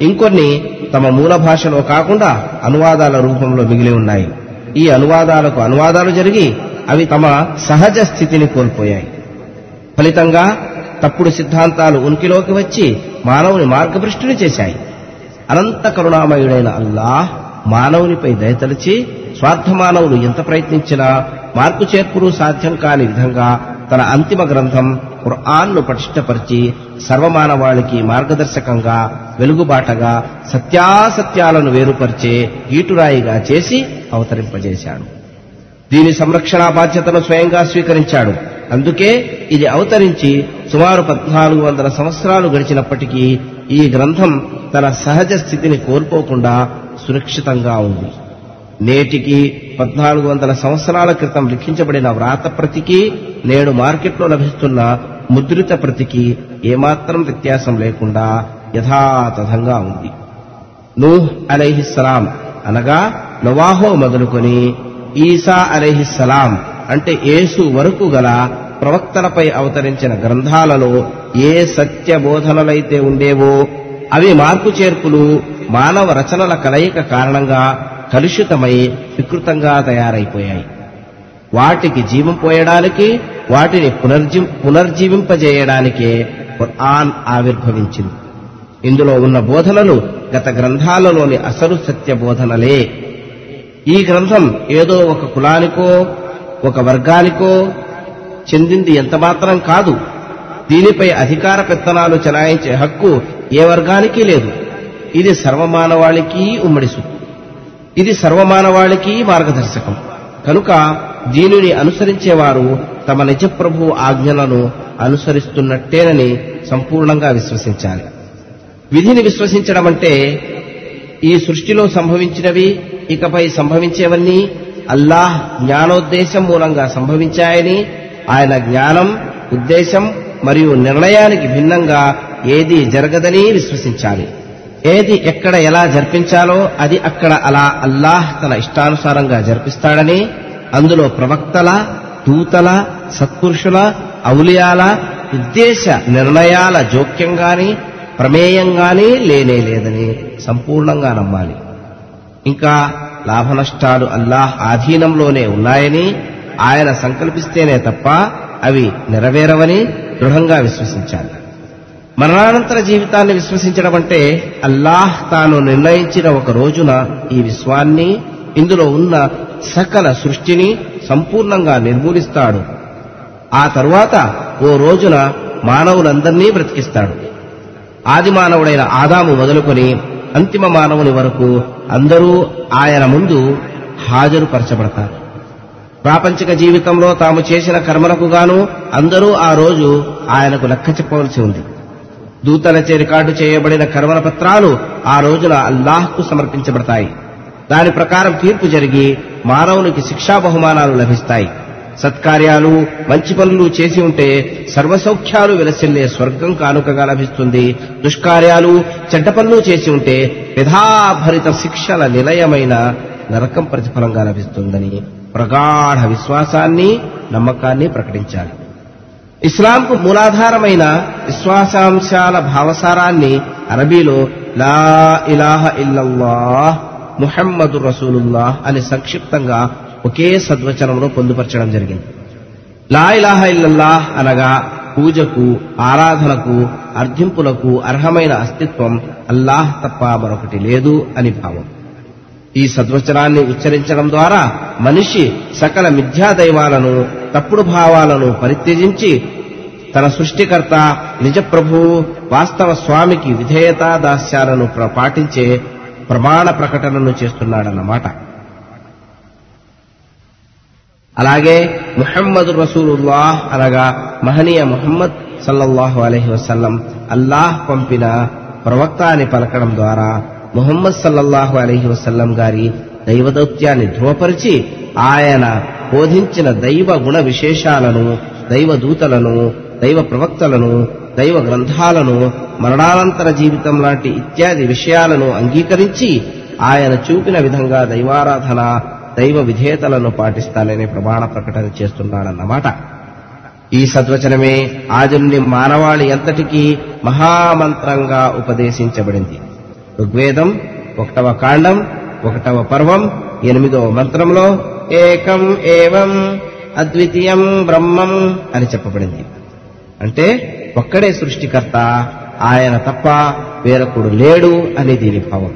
ఇంకొన్ని తమ మూల భాషలో కాకుండా అనువాదాల రూపంలో మిగిలి ఉన్నాయి. ఈ అనువాదాలకు అనువాదాలు జరిగి అవి తమ సహజ స్థితిని కోల్పోయాయి. ఫలితంగా తప్పుడు సిద్ధాంతాలు ఉనికిలోకి వచ్చి మానవుని మార్గభ్రష్టుని చేశాయి. అనంత కరుణామయుడైన అల్లాహ్ మానవునిపై దయతలిచి స్వార్థ మానవులు ఎంత ప్రయత్నించినా మార్పు చేర్పులు సాధ్యం కాని విధంగా తన అంతిమ గ్రంథం ఖుర్ఆన్ను పటిష్టపరిచి సర్వమానవాళికి మార్గదర్శకంగా వెలుగుబాటగా సత్యాసత్యాలను వేరుపరిచే ఈటురాయిగా చేసి అవతరింపజేశాడు. దీని సంరక్షణ బాధ్యతను స్వయంగా స్వీకరించాడు. అందుకే ఇది అవతరించి సుమారు పద్నాలుగు వందల సంవత్సరాలు గడిచినప్పటికీ ఈ గ్రంథం తన సహజ స్థితిని కోల్పోకుండా సురక్షితంగా ఉంది. నేటికి పద్నాలుగు వందల సంవత్సరాల క్రితం లిఖించబడిన వ్రాత ప్రతికి నేడు మార్కెట్లో లభిస్తున్న ముద్రిత ప్రతికి ఏమాత్రం వ్యత్యాసం లేకుండా యథాతథంగా ఉంది. నూహ్ అలైహిస్సలాం అనగా నవాహో మొదలుకొని ఈసా అలైహిస్సలాం అంటే యేసు వరకు గల ప్రవక్తలపై అవతరించిన గ్రంథాలలో ఏ సత్య బోధనలైతే ఉండేవో అవి మార్పు చేర్పులు మానవ రచనల కలయిక కారణంగా కలుషితమై వికృతంగా తయారైపోయాయి. వాటికి జీవం పోయడానికి వాటిని పునర్జీ పునర్జీవింపజేయడానికే ఖుర్ఆన్ ఆవిర్భవించింది. ఇందులో ఉన్న బోధనలు గత గ్రంథాలలోని అసలు సత్య బోధనలే ఈ గ్రంథం ఏదో ఒక కులానికో ఒక వర్గానికో చెందింది ఎంతమాత్రం కాదు. దీనిపై అధికార పెత్తనాలు చెలాయించే హక్కు ఏ వర్గానికి లేదు. ఇది సర్వమానవాళికి ఉమ్మడి సొత్తు ఇది సర్వమానవాళికి మార్గదర్శకం. కనుక దీనిని అనుసరించేవారు తమ నిజప్రభు ఆజ్ఞలను అనుసరిస్తున్నట్టేనని సంపూర్ణంగా విశ్వసించాలి. విధిని విశ్వసించడం అంటే ఈ సృష్టిలో సంభవించినవి ఇకపై సంభవించేవన్నీ అల్లాహ్ జ్ఞానోద్దేశం మూలంగా సంభవించాయని ఆయన జ్ఞానం ఉద్దేశం మరియు నిర్ణయానికి భిన్నంగా ఏది జరగదని విశ్వసించాలి. ఏది ఎక్కడ ఎలా జరిపించాలో అది అక్కడ అలా అల్లాహ్ తన ఇష్టానుసారంగా జరిపిస్తాడని అందులో ప్రవక్తల దూతల సత్పురుషుల ఔలియాల ఉద్దేశ నిర్ణయాల జోక్యం గాని ప్రమేయం లేనే లేదని సంపూర్ణంగా నమ్మాలి. ఇంకా లాభనష్టాలు అల్లాహ్ ఆధీనంలోనే ఉన్నాయని ఆయన సంకల్పిస్తేనే తప్ప అవి నెరవేరవని దృఢంగా విశ్వసించాలి. మరణానంతర జీవితాన్ని విశ్వసించడం అంటే అల్లాహ్ తాను నిర్ణయించిన ఒక రోజున ఈ విశ్వాన్ని ఇందులో ఉన్న సకల సృష్టిని సంపూర్ణంగా నిర్మూలిస్తాడు. ఆ తరువాత ఓ రోజున మానవులందరినీ బ్రతికిస్తాడు. ఆది మానవుడైన ఆదాము మొదలుకొని అంతిమ మానవుని వరకు అందరూ ఆయన ముందు హాజరుపరచబడతారు. ప్రాపంచిక జీవితంలో తాము చేసిన కర్మలకు గాను అందరూ ఆ రోజు ఆయనకు లెక్క చెప్పవలసి ఉంది. దూతలచే రికార్డు చేయబడిన కర్మల పత్రాలు ఆ రోజున అల్లాహ్కు సమర్పించబడతాయి. దాని ప్రకారం తీర్పు జరిగి మానవునికి శిక్షా బహుమానాలు లభిస్తాయి. సత్కార్యాలు మంచి పనులు చేసి ఉంటే సర్వసౌఖ్యాలు విలసిల్లే స్వర్గం కానుకగా లభిస్తుంది. దుష్కార్యాలు చెడ్డ పనులు చేసి ఉంటే విధాభరిత శిక్షల నిలయమైన నరకం ప్రతిఫలంగా లభిస్తుందని ప్రగాఢ విశ్వాసాన్ని నమ్మకాన్ని ప్రకటించాలి. ఇస్లాంకు మూలాధారమైన విశ్వాసాంశాల భావసారాన్ని అరబీలో లా ఇలాహ ఇల్లల్లాహ్ ముహమ్మదు రసూలుల్లాహ్ అని సంక్షిప్తంగా ఒకే సద్వచనంలో పొందుపరచడం జరిగింది. లా ఇలాహ ఇల్లల్లాహ్ అనగా పూజకు ఆరాధనకు అర్థింపులకు అర్హమైన అస్తిత్వం అల్లాహ్ తప్ప మరొకటి లేదు అని భావం. ఈ సద్వచనాన్ని ఉచ్చరించడం ద్వారా మనిషి సకల మిథ్యా దైవాలను తప్పుడు భావాలను పరిత్యజించి తన సృష్టికర్త నిజప్రభువు వాస్తవ స్వామికి విధేయతా దాస్యాలను ప్ర- పాటించే ప్రమాణ ప్రకటనను చేస్తున్నాడన్నమాట. అలాగే ముహమ్మద్ రసూలుల్లాహ్ అనగా మహనీయ ముహమ్మద్ సల్లల్లాహు అలహి వసల్లం అల్లాహ్ పంపిన ప్రవక్త అని పలకడం ద్వారా ముహమ్మద్ సల్లల్లాహు అలహి వసల్లం గారి దైవదౌత్యాన్ని ధృవపరిచి ఆయన బోధించిన దైవ గుణ విశేషాలను దైవ దూతలను దైవ ప్రవక్తలను దైవ గ్రంథాలను మరణానంతర జీవితం లాంటి ఇత్యాది విషయాలను అంగీకరించి ఆయన చూపిన విధంగా దైవారాధన దైవ విధేయతలను పాటిస్తానని ప్రమాణ ప్రకటన చేస్తున్నాడన్నమాట. ఈ సద్వచనమే ఆది మానవాళి ఎంతటికీ మహామంత్రంగా ఉపదేశించబడింది. ఋగ్వేదం ఒకటవ కాండం ఒకటవ పర్వం ఎనిమిదవ మంత్రంలో ఏకం ఏవం అద్వితీయం బ్రహ్మం అని చెప్పబడింది. అంటే ఒక్కడే సృష్టికర్త ఆయన తప్ప వేరొకడు లేడు అని దీని భావం.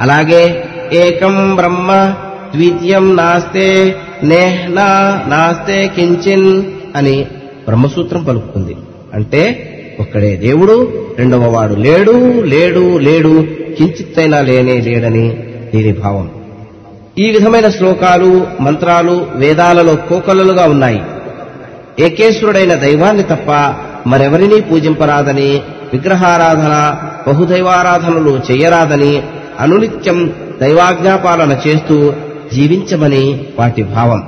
అలాగే ఏకం బ్రహ్మ ద్వితీయం నాస్తే నేహ్నా నాస్తే కించిన్ అని బ్రహ్మసూత్రం పలుకుతుంది. అంటే ఒక్కడే దేవుడు రెండవ వాడు లేడు లేడు లేడు కించిత్తైనా లేనే లేడని దీని భావం. ఈ విధమైన శ్లోకాలు మంత్రాలు వేదాలలో కోకొల్లలుగా ఉన్నాయి. ఏకేశ్వరుడైన దైవాన్ని తప్ప మరెవరినీ పూజింపరాదని విగ్రహారాధన బహుదైవారాధనలు చెయ్యరాదని అనునిత్యం దైవాజ్ఞాపాలన చేస్తూ జీవించమని వాటి భావం.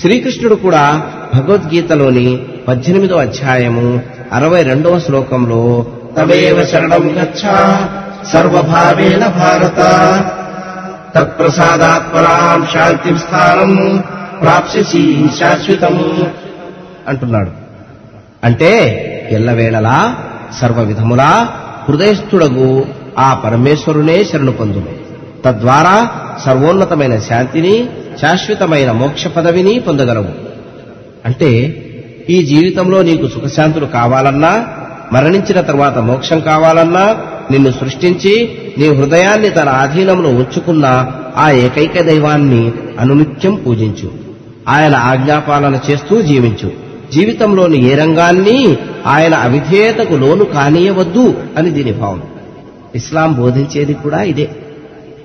శ్రీకృష్ణుడు కూడా భగవద్గీతలోని పద్దెనిమిదో అధ్యాయము అరవై రెండవ శ్లోకంలో
తమేవ శరణం గచ్చ సర్వభావేన భారత. తత్ప్రసాదాత్మనాం శాంతిం స్థానం ప్రాప్స్యసి శాశ్వతం
అంటున్నాడు. అంటే ఎల్లవేళలా సర్వ విధములా హృదయస్థుడగు ఆ పరమేశ్వరునే శరణు పొందును. తద్వారా సర్వోన్నతమైన శాంతిని శాశ్వతమైన మోక్ష పదవిని పొందగలవు. అంటే ఈ జీవితంలో నీకు సుఖశాంతులు కావాలన్నా మరణించిన తర్వాత మోక్షం కావాలన్నా నిన్ను సృష్టించి నీ హృదయాన్ని తన ఆధీనంలో ఉంచుకున్న ఆ ఏకైక దైవాన్ని అనునిత్యం పూజించు. ఆయన ఆజ్ఞాపాలన చేస్తూ జీవించు. జీవితంలోని ఏ రంగాన్ని ఆయన అవిధేయతకు లోను కానీయవద్దు అని దీని భావం. ఇస్లాం బోధించేది కూడా ఇదే.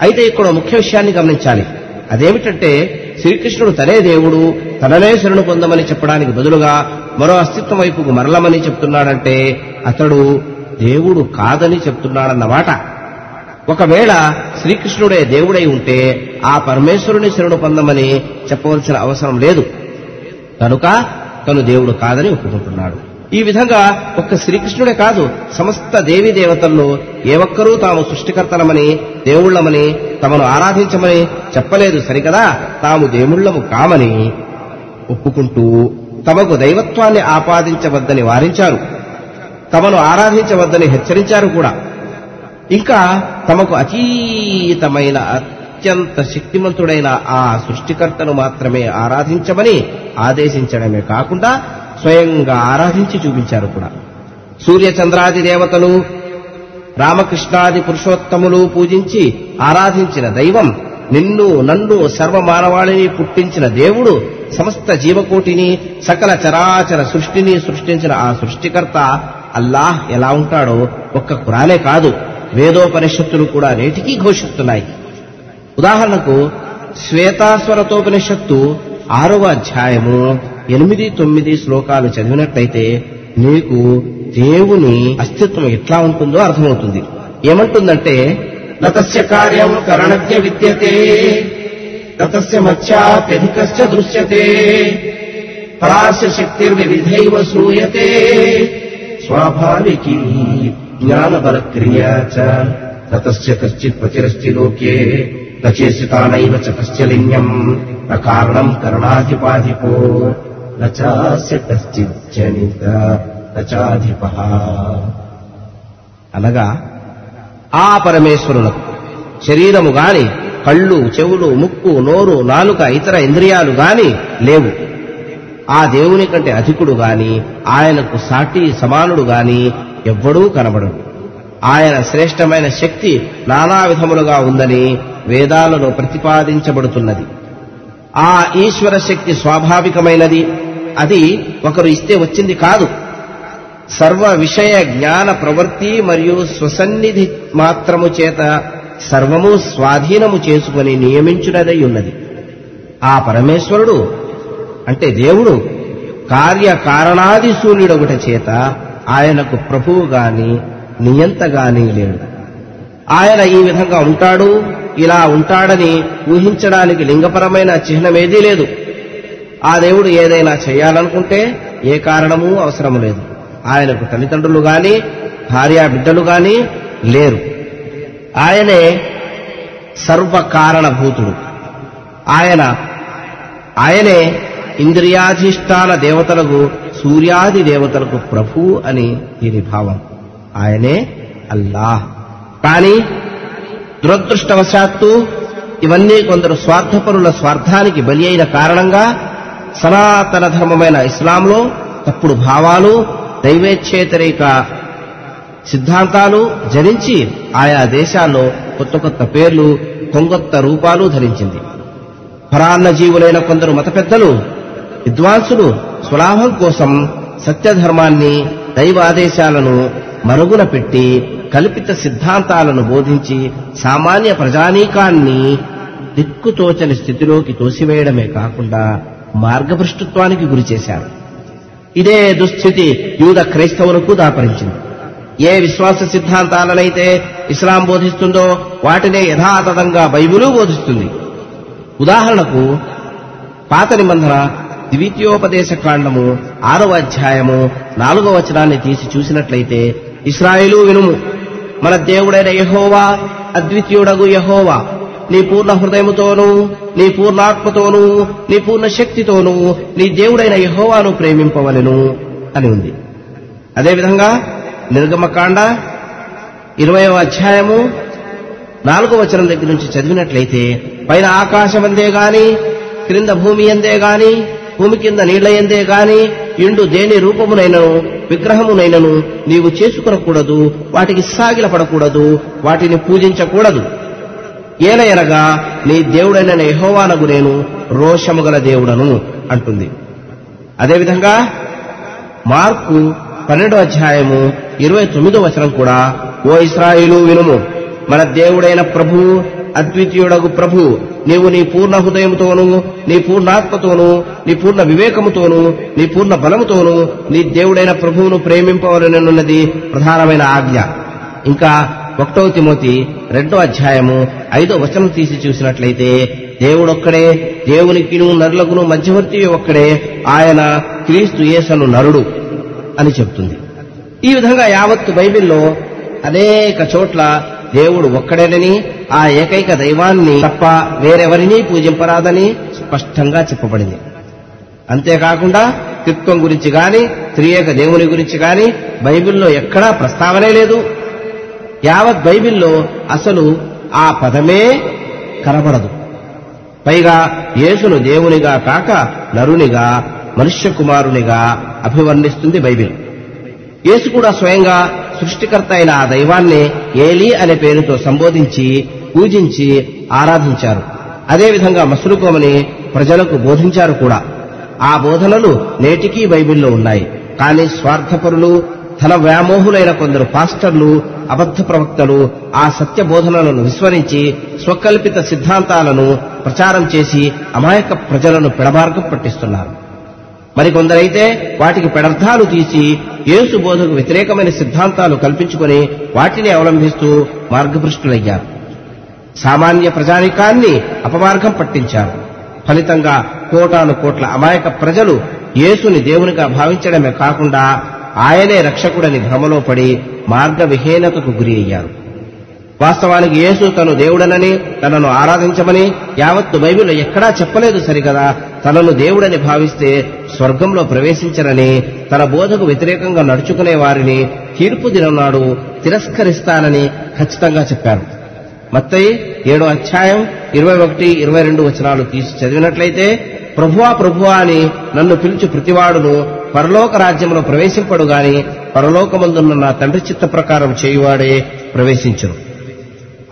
అయితే ఇక్కడ ముఖ్య విషయాన్ని గమనించాలి. అదేమిటంటే శ్రీకృష్ణుడు తనే దేవుడు తననే శరణు పొందమని చెప్పడానికి బదులుగా మరో అస్తిత్వం వైపుకు మరలమని చెప్తున్నాడంటే అతడు దేవుడు కాదని చెప్తున్నాడన్నమాట ఒకవేళ శ్రీకృష్ణుడే దేవుడై ఉంటే ఆ పరమేశ్వరుని శరణు పొందమని చెప్పవలసిన అవసరం లేదు. కనుక తను దేవుడు కాదని ఒప్పుకుంటున్నాడు. ఈ విధంగా ఒక్క శ్రీకృష్ణుడే కాదు సమస్త దేవీ దేవతల్లో ఏ ఒక్కరూ తాము సృష్టికర్తలమని దేవుళ్ళమని తమను ఆరాధించమని చెప్పలేదు సరికదా తాము దేవుళ్ళము కామని. ఒప్పుకుంటూ తమకు దైవత్వాన్ని ఆపాదించవద్దని వారించారు. తమను ఆరాధించవద్దని హెచ్చరించారు కూడా. ఇంకా తమకు అతీతమైన అత్యంత శక్తిమంతుడైన ఆ సృష్టికర్తను మాత్రమే ఆరాధించమని ఆదేశించడమే కాకుండా స్వయంగా ఆరాధించి చూపించారు కూడా. సూర్య చంద్రాది దేవతలు రామకృష్ణాది పురుషోత్తములు పూజించి ఆరాధించిన దైవం నిన్ను నన్ను సర్వమానవాళిని పుట్టించిన దేవుడు సమస్త జీవకోటిని సకల చరాచర సృష్టిని సృష్టించిన ఆ సృష్టికర్త అల్లాహ్ ఎలా ఉంటాడో ఒక్క కురానే కాదు వేదోపనిషత్తులు కూడా నేటికీ ఘోషిస్తున్నాయి. ఉదాహరణకు శ్వేతాస్వరతోపనిషత్తు ఆరవ అధ్యాయము ఎనిమిది తొమ్మిది శ్లోకాలు చదివినట్లయితే నీకు దేవుని అస్తిత్వం ఎట్లా ఉంటుందో అర్థమవుతుంది. ఏమంటుందంటే
నతస్య కార్యం కరణజ్ఞ విద్యతే తతస్య మత్స్యాప్యధికశ్చ దృశ్యతే పరాస్య శక్తిర్వివిధైవ శ్రూయతే స్వాభావికీ జ్ఞానబలక్రియా చ తతస్య కశ్చిత్ ప్రతిరస్తి లోకే నచేసితానైవ చ కశ్చ లింగం కారణం కరణాధిపాధిపో. నచాధిప
అనగా ఆ పరమేశ్వరులకు శరీరము గాని కళ్ళు చెవులు ముక్కు నోరు నాలుక ఇతర ఇంద్రియాలు గాని లేవు. ఆ దేవుని కంటే అధికుడు గాని ఆయనకు సాటి సమానుడు గాని ఎవ్వడూ కనబడడు. ఆయన శ్రేష్టమైన శక్తి నానా విధములుగా ఉందని వేదాలలో ప్రతిపాదించబడుతున్నది. ఆ ఈశ్వర శక్తి స్వాభావికమైనది. అది ఒకరు ఇస్తే వచ్చింది కాదు. సర్వ విషయ జ్ఞాన ప్రవృత్తి మరియు స్వసన్నిధి మాత్రము చేత సర్వము స్వాధీనము చేసుకుని నియమించునదై ఉన్నది. ఆ పరమేశ్వరుడు అంటే దేవుడు కార్యకారణాది సూర్యుడొకటి చేత ఆయనకు ప్రభువు గాని నియంత గాని లేడు. ఆయన ఈ విధంగా ఉంటాడు. ఇలా ఉంటాడని ఊహించడానికి లింగపరమైన చిహ్నమేదీ లేదు. ఆ దేవుడు ఏదైనా చేయాలనుకుంటే ఏ కారణమూ అవసరం లేదు. ఆయనకు తల్లిదండ్రులు గాని భార్యా బిడ్డలు గాని లేరు. ఆయనే సర్వకారణభూతుడు. ఆయన ఆయనే ఇంద్రియాధిష్టాన దేవతలకు సూర్యాది దేవతలకు ప్రభు అని దీని భావం. ఆయనే అల్లాహ్. కానీ దురదృష్టవశాత్తు ఇవన్నీ కొందరు స్వార్థపరుల స్వార్థానికి బలి అయిన కారణంగా సనాతన ధర్మమైన ఇస్లాంలో తప్పుడు భావాలు దైవేచ్ఛేతరిక సిద్ధాంతాలు జరించి ఆయా దేశాల్లో కొత్త కొత్త పేర్లు కొంగొత్త రూపాలు ధరించింది. పరాన్న జీవులైన కొందరు మత పెద్దలు విద్వాంసులు స్వలాభం కోసం సత్యధర్మాన్ని దైవాదేశాలను మరుగున పెట్టి కల్పిత సిద్ధాంతాలను బోధించి సామాన్య ప్రజానీకాన్ని దిక్కుతోచని స్థితిలోకి తోసివేయడమే కాకుండా మార్గభ్రష్టత్వానికి గురిచేశారు ఇదే దుస్థితి యూద క్రైస్తవులకు దాపరించింది. ఏ విశ్వాస సిద్ధాంతాలనైతే ఇస్లాం బోధిస్తుందో వాటినే యథాతథంగా బైబిలు బోధిస్తుంది. ఉదాహరణకు పాత నిబంధన ద్వితీయోపదేశ కాండము ఆరవ అధ్యాయము నాలుగవ వచనాన్ని తీసి చూసినట్లయితే ఇస్రాయేలు వినుము. మన దేవుడైన యహోవా అద్వితీయుడగు యహోవా నీ పూర్ణ హృదయముతోనూ నీ పూర్ణాత్మతోనూ నీ పూర్ణ శక్తితోనూ నీ దేవుడైన యహోవాను ప్రేమింపవలెను అని ఉంది. అదేవిధంగా నిర్గమకాండ ఇరవయవ అధ్యాయము నాలుగో వచనం దగ్గర నుంచి చదివినట్లయితే పైన ఆకాశం అందే గాని క్రింద భూమి అందే గాని భూమి కింద నీళ్ళయందే గాని ఇండు దేని రూపమునైనను విగ్రహమునైనను నీవు చేసుకునకూడదు వాటికి సాగిలపడకూడదు వాటిని పూజించకూడదు. ఏలయనగా నీ దేవుడైన యెహోవానగు నేను రోషము గల దేవుడను అంటుంది. అదేవిధంగా మార్కు పన్నెండో అధ్యాయము ఇరవై తొమ్మిదో వచనం కూడా ఓ ఇస్రాయిలు వినుము మన దేవుడైన ప్రభు అద్వితీయుడగు ప్రభు నీవు నీ పూర్ణ హృదయముతోను నీ పూర్ణాత్మతోనూ నీ పూర్ణ వివేకముతోనూ నీ పూర్ణ బలముతోనూ నీ దేవుడైన ప్రభువును ప్రేమింపవలనన్నది ప్రధానమైన ఆజ్ఞ. ఇంకా ఒకటో తిమోతి రెండో అధ్యాయము ఐదో వచనం తీసి చూసినట్లయితే దేవుడొక్కడే దేవునికిను నరులకును మధ్యవర్తి ఒక్కడే ఆయన క్రీస్తు యేసను నరుడు అని చెప్తుంది ఈ విధంగా యావత్తు బైబిల్లో అనేక చోట్ల దేవుడు ఒక్కడేనని ఆ ఏకైక దైవాన్ని తప్ప వేరెవరినీ పూజింపరాదని స్పష్టంగా చెప్పబడింది. అంతేకాకుండా త్రిత్వం గురించి గాని త్రియేక దేవుని గురించి గాని బైబిల్లో ఎక్కడా ప్రస్తావనే లేదు. యావత్ బైబిల్లో అసలు ఆ పదమే కనబడదు. పైగా యేసును దేవునిగా కాక నరునిగా మనుష్య కుమారునిగా అభివర్ణిస్తుంది బైబిల్. యేసు కూడా స్వయంగా సృష్టికర్త అయిన ఆ దైవాన్ని ఏలీ అనే పేరుతో సంబోధించి పూజించి ఆరాధించారు. అదేవిధంగా మసులుకోమని ప్రజలకు బోధించారు కూడా. ఆ బోధనలు నేటికీ బైబిల్లో ఉన్నాయి. కానీ స్వార్థపరులు ధన వ్యామోహులైన కొందరు పాస్టర్లు అబద్ధ ప్రవక్తలు ఆ సత్య బోధనలను విస్మరించి స్వకల్పిత సిద్ధాంతాలను ప్రచారం చేసి అమాయక ప్రజలను పెడబార్గం పట్టిస్తున్నారు. మరికొందరైతే వాటికి పెడర్థాలు తీసి యేసు బోధకు వ్యతిరేకమైన సిద్ధాంతాలు కల్పించుకొని వాటిని అవలంబిస్తూ మార్గభ్రష్టులయ్యారు. సామాన్య ప్రజానికాన్ని అపమార్గం పట్టించారు. ఫలితంగా కోటాను కోట్ల అమాయక ప్రజలు యేసుని దేవునిగా భావించడమే కాకుండా ఆయనే రక్షకుడని భ్రమలో పడి మార్గ విహీనతకు గురి అయ్యారు. వాస్తవానికి యేసు తను దేవుడనని తనను ఆరాధించమని యావత్తు బైబిల్ ఎక్కడా చెప్పలేదు సరిగదా తనను దేవుడని భావిస్తే స్వర్గంలో ప్రవేశించరని తన బోధకు వ్యతిరేకంగా నడుచుకునే వారిని తీర్పు దినం నాడు తిరస్కరిస్తానని ఖచ్చితంగా చెప్పారు. మత్తయి ఏడో అధ్యాయం ఇరవై ఒకటి ఇరవై రెండు వచనాలు తీసి చదివినట్లయితే ప్రభువా ప్రభువా అని నన్ను పిలిచి ప్రతివాడును పరలోక రాజ్యంలో ప్రవేశింపడు గాని పరలోకమందున్న నా తండ్రి చిత్త ప్రకారం చేయువాడే ప్రవేశించును.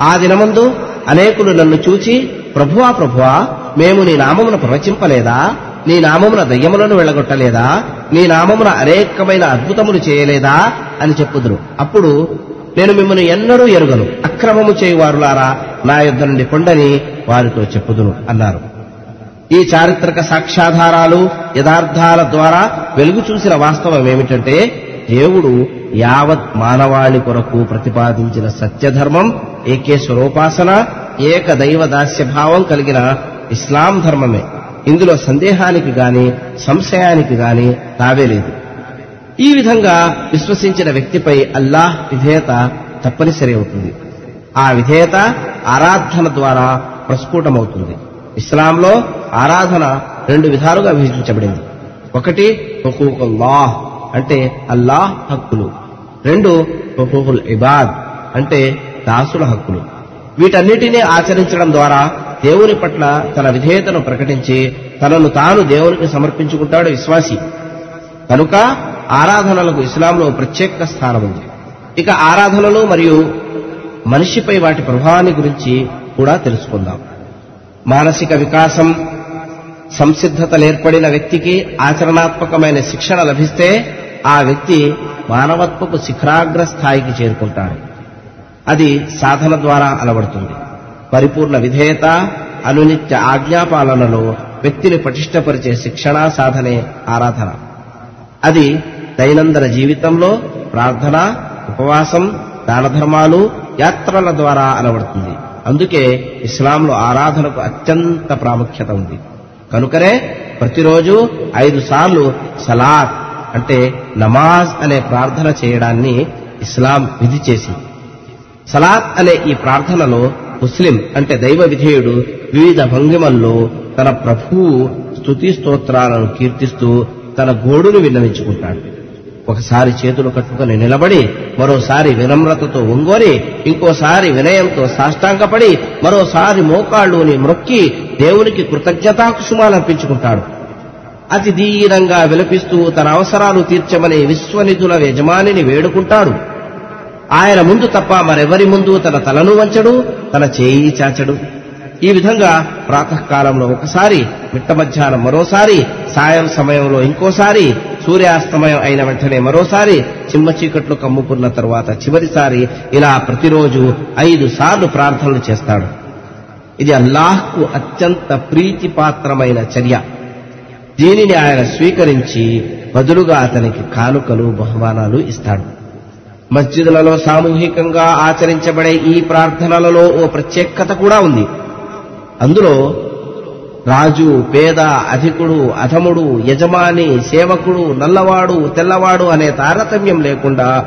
ఆ దినమందు అనేకులు నన్ను చూచి ప్రభువా ప్రభువా మేము నీ నామమున ప్రవచింపలేదా? నీ నామమున దయ్యములను వెళ్ళగొట్టలేదా? నీ నామమున అనేకమైన అద్భుతములు చేయలేదా? అని చెప్పుదురు. అప్పుడు నేను మిమ్మల్ని ఎన్నడూ ఎరుగను. అక్రమము చేయువారులారా నా యుద్ధ నుండి కొండని వారితో చెప్పుదును అన్నారు. ఈ చారిత్రక సాక్ష్యాధారాలు యథార్థాల ద్వారా వెలుగు చూసిన వాస్తవం ఏమిటంటే దేవుడు యావత్ మానవాళి కొరకు ప్రతిపాదించిన సత్యధర్మం ఏకేశ్వరోపాసన ఏక దైవ దాస్యభావం కలిగిన ఇస్లాం ధర్మమే. ఇందులో సందేహానికి గాని సంశయానికి గాని రావేలేదు ఈ విధంగా విశ్వసించిన వ్యక్తిపై అల్లాహ్ విధేయత తప్పనిసరి అవుతుంది. ఆ విధేయత ఆరాధన ద్వారా ప్రస్ఫుటమవుతుంది. ఇస్లాంలో ఆరాధన రెండు విధాలుగా విభజించబడింది. ఒకటి హుకూకుల్లాహ్ అంటే అల్లాహ్ హక్కులు. రెండు హుకుల్ ఇబాద్ అంటే దాసుల హక్కులు. వీటన్నిటినీ ఆచరించడం ద్వారా దేవుని పట్ల తన విధేయతను ప్రకటించి తనను తాను దేవునికి సమర్పించుకుంటాడు విశ్వాసి. కనుక ఆరాధనలకు ఇస్లాంలో ప్రత్యేక స్థానం ఉంది. ఇక ఆరాధనలు మరియు మనిషిపై వాటి ప్రభావాన్ని గురించి కూడా తెలుసుకుందాం. మానసిక వికాసం సంసిద్ధత ఏర్పడిన వ్యక్తికి ఆచరణాత్మకమైన శిక్షణ లభిస్తే ఆ వ్యక్తి మానవత్వపు శిఖరాగ్ర స్థాయికి చేరుకుంటాడు. అది సాధన ద్వారా అలవడుతుంది. పరిపూర్ణ విధేయత అనునిత్య ఆజ్ఞాపాలనలో వ్యక్తిని పటిష్టపరిచే శిక్షణ సాధనే ఆరాధన. అది దైనందిన జీవితంలో ప్రార్థన ఉపవాసం దానధర్మాలు యాత్రల ద్వారా అలవడుతుంది అందుకే ఇస్లాంలో ఆరాధనకు అత్యంత ప్రాముఖ్యత ఉంది. కనుకనే ప్రతిరోజు ఐదు సార్లు సలాత్ అంటే నమాజ్ అనే ప్రార్థన చేయడాన్ని ఇస్లాం విధి చేసింది. సలాత్ అనే ఈ ప్రార్థనలో ముస్లిం అంటే దైవ విధేయుడు వివిధ భంగిమల్లో తన ప్రభువు స్తుతి స్తోత్రాలను కీర్తిస్తూ తన గోడును విన్నవించుకుంటాడు. ఒకసారి చేతులు కట్టుకుని నిలబడి మరోసారి వినమ్రతతో ఒంగోని ఇంకోసారి వినయంతో సాష్టాంగపడి మరోసారి మోకాళ్ళుని మ్రొక్కి దేవునికి కృతజ్ఞతాకుసుమాలర్పించుకుంటాడు. అతి దీనంగా విలపిస్తూ తన అవసరాలు తీర్చమని విశ్వనిధుల యజమానిని వేడుకుంటాడు. ఆయన ముందు తప్ప మరెవరి ముందు తన తలను వంచడు తన చేయి చాచడు. ఈ విధంగా ప్రాతకాలంలో ఒకసారి మిట్ట మధ్యాహ్నం మరోసారి సాయం సమయంలో ఇంకోసారి సూర్యాస్తమయం అయిన వెంటనే మరోసారి చిమ్మ చీకట్లు కమ్ముకున్న తరువాత చివరిసారి ఇలా ప్రతిరోజు ఐదు సార్లు ప్రార్థనలు చేస్తాడు. ఇది అల్లాహ్కు అత్యంత ప్రీతిపాత్రమైన చర్య. దీనిని ఆయన స్వీకరించి బదులుగా అతనికి కానుకలు బహుమానాలు ఇస్తాడు. మస్జిదులలో సామూహికంగా ఆచరించబడే ఈ ప్రార్థనలలో ఓ ప్రత్యేకత కూడా ఉంది. అందులో రాజు పేద అధికుడు అధముడు యజమాని సేవకుడు నల్లవాడు తెల్లవాడు అనే తారతమ్యం లేకుండా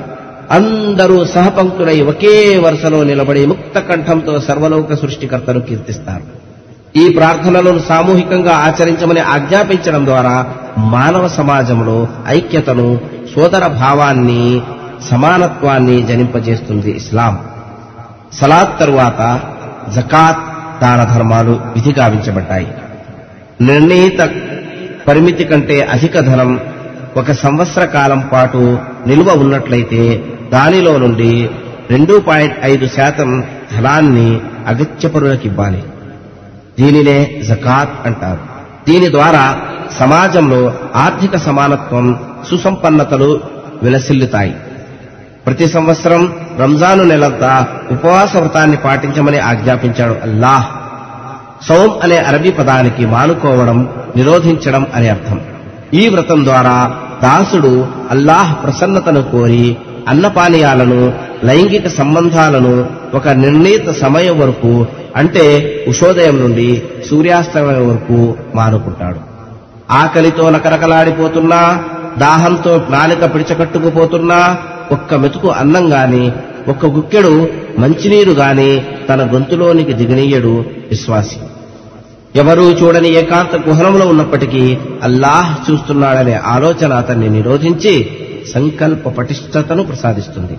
అందరూ సహపంక్తులై ఒకే వరుసలో నిలబడి ముక్త కంఠంతో సర్వలోక సృష్టికర్తను కీర్తిస్తారు. ఈ ప్రార్థనలను సామూహికంగా ఆచరించమని ఆజ్ఞాపించడం ద్వారా మానవ సమాజంలో ఐక్యతను సోదర భావాన్ని సమానత్వాన్ని జనింపజేస్తుంది ఇస్లాం. సలాద్ తరువాత జకాత్ దాన ధర్మాలు విధిగావించబడ్డాయి నిర్ణీత పరిమితి కంటే అధిక ధనం ఒక సంవత్సర కాలం పాటు నిల్వ ఉన్నట్లయితే దానిలో నుండి రెండు పాయింట్ ఐదు శాతం ధనాన్ని అగత్యపరులకివ్వాలి. దీనినే జకాత్ అంటారు. దీని ద్వారా సమాజంలో ఆర్థిక సమానత్వం సుసంపన్నతలు విలసిల్లుతాయి. ప్రతి సంవత్సరం రంజాను నెలంతా ఉపవాస వ్రతాన్ని పాటించమని ఆజ్ఞాపించాడు అల్లాహ్. సౌం అనే అరబీ పదానికి మానుకోవడం నిరోధించడం అనే అర్థం. ఈ వ్రతం ద్వారా దాసుడు అల్లాహ్ ప్రసన్నతను కోరి అన్నపానీయాలను లైంగిక సంబంధాలను ఒక నిర్ణీత సమయం వరకు అంటే ఉషోదయం నుండి సూర్యాస్తమయం వరకు మానుకుంటాడు. ఆకలితో నకరకలాడిపోతున్నా దాహంతో నాలిక పిడిచకట్టుకుపోతున్నా ఒక్క మెతుకు అన్నం గాని ఒక్క గుక్కెడు మంచినీరు గాని తన గొంతులోనికి దిగనీయడు విశ్వాసి. ఎవరూ చూడని ఏకాంత గుహనంలో ఉన్నప్పటికీ అల్లాహ్ చూస్తున్నాడనే ఆలోచన అతన్ని నిరోధించి సంకల్ప పటిష్టతను ప్రసాదిస్తుంది.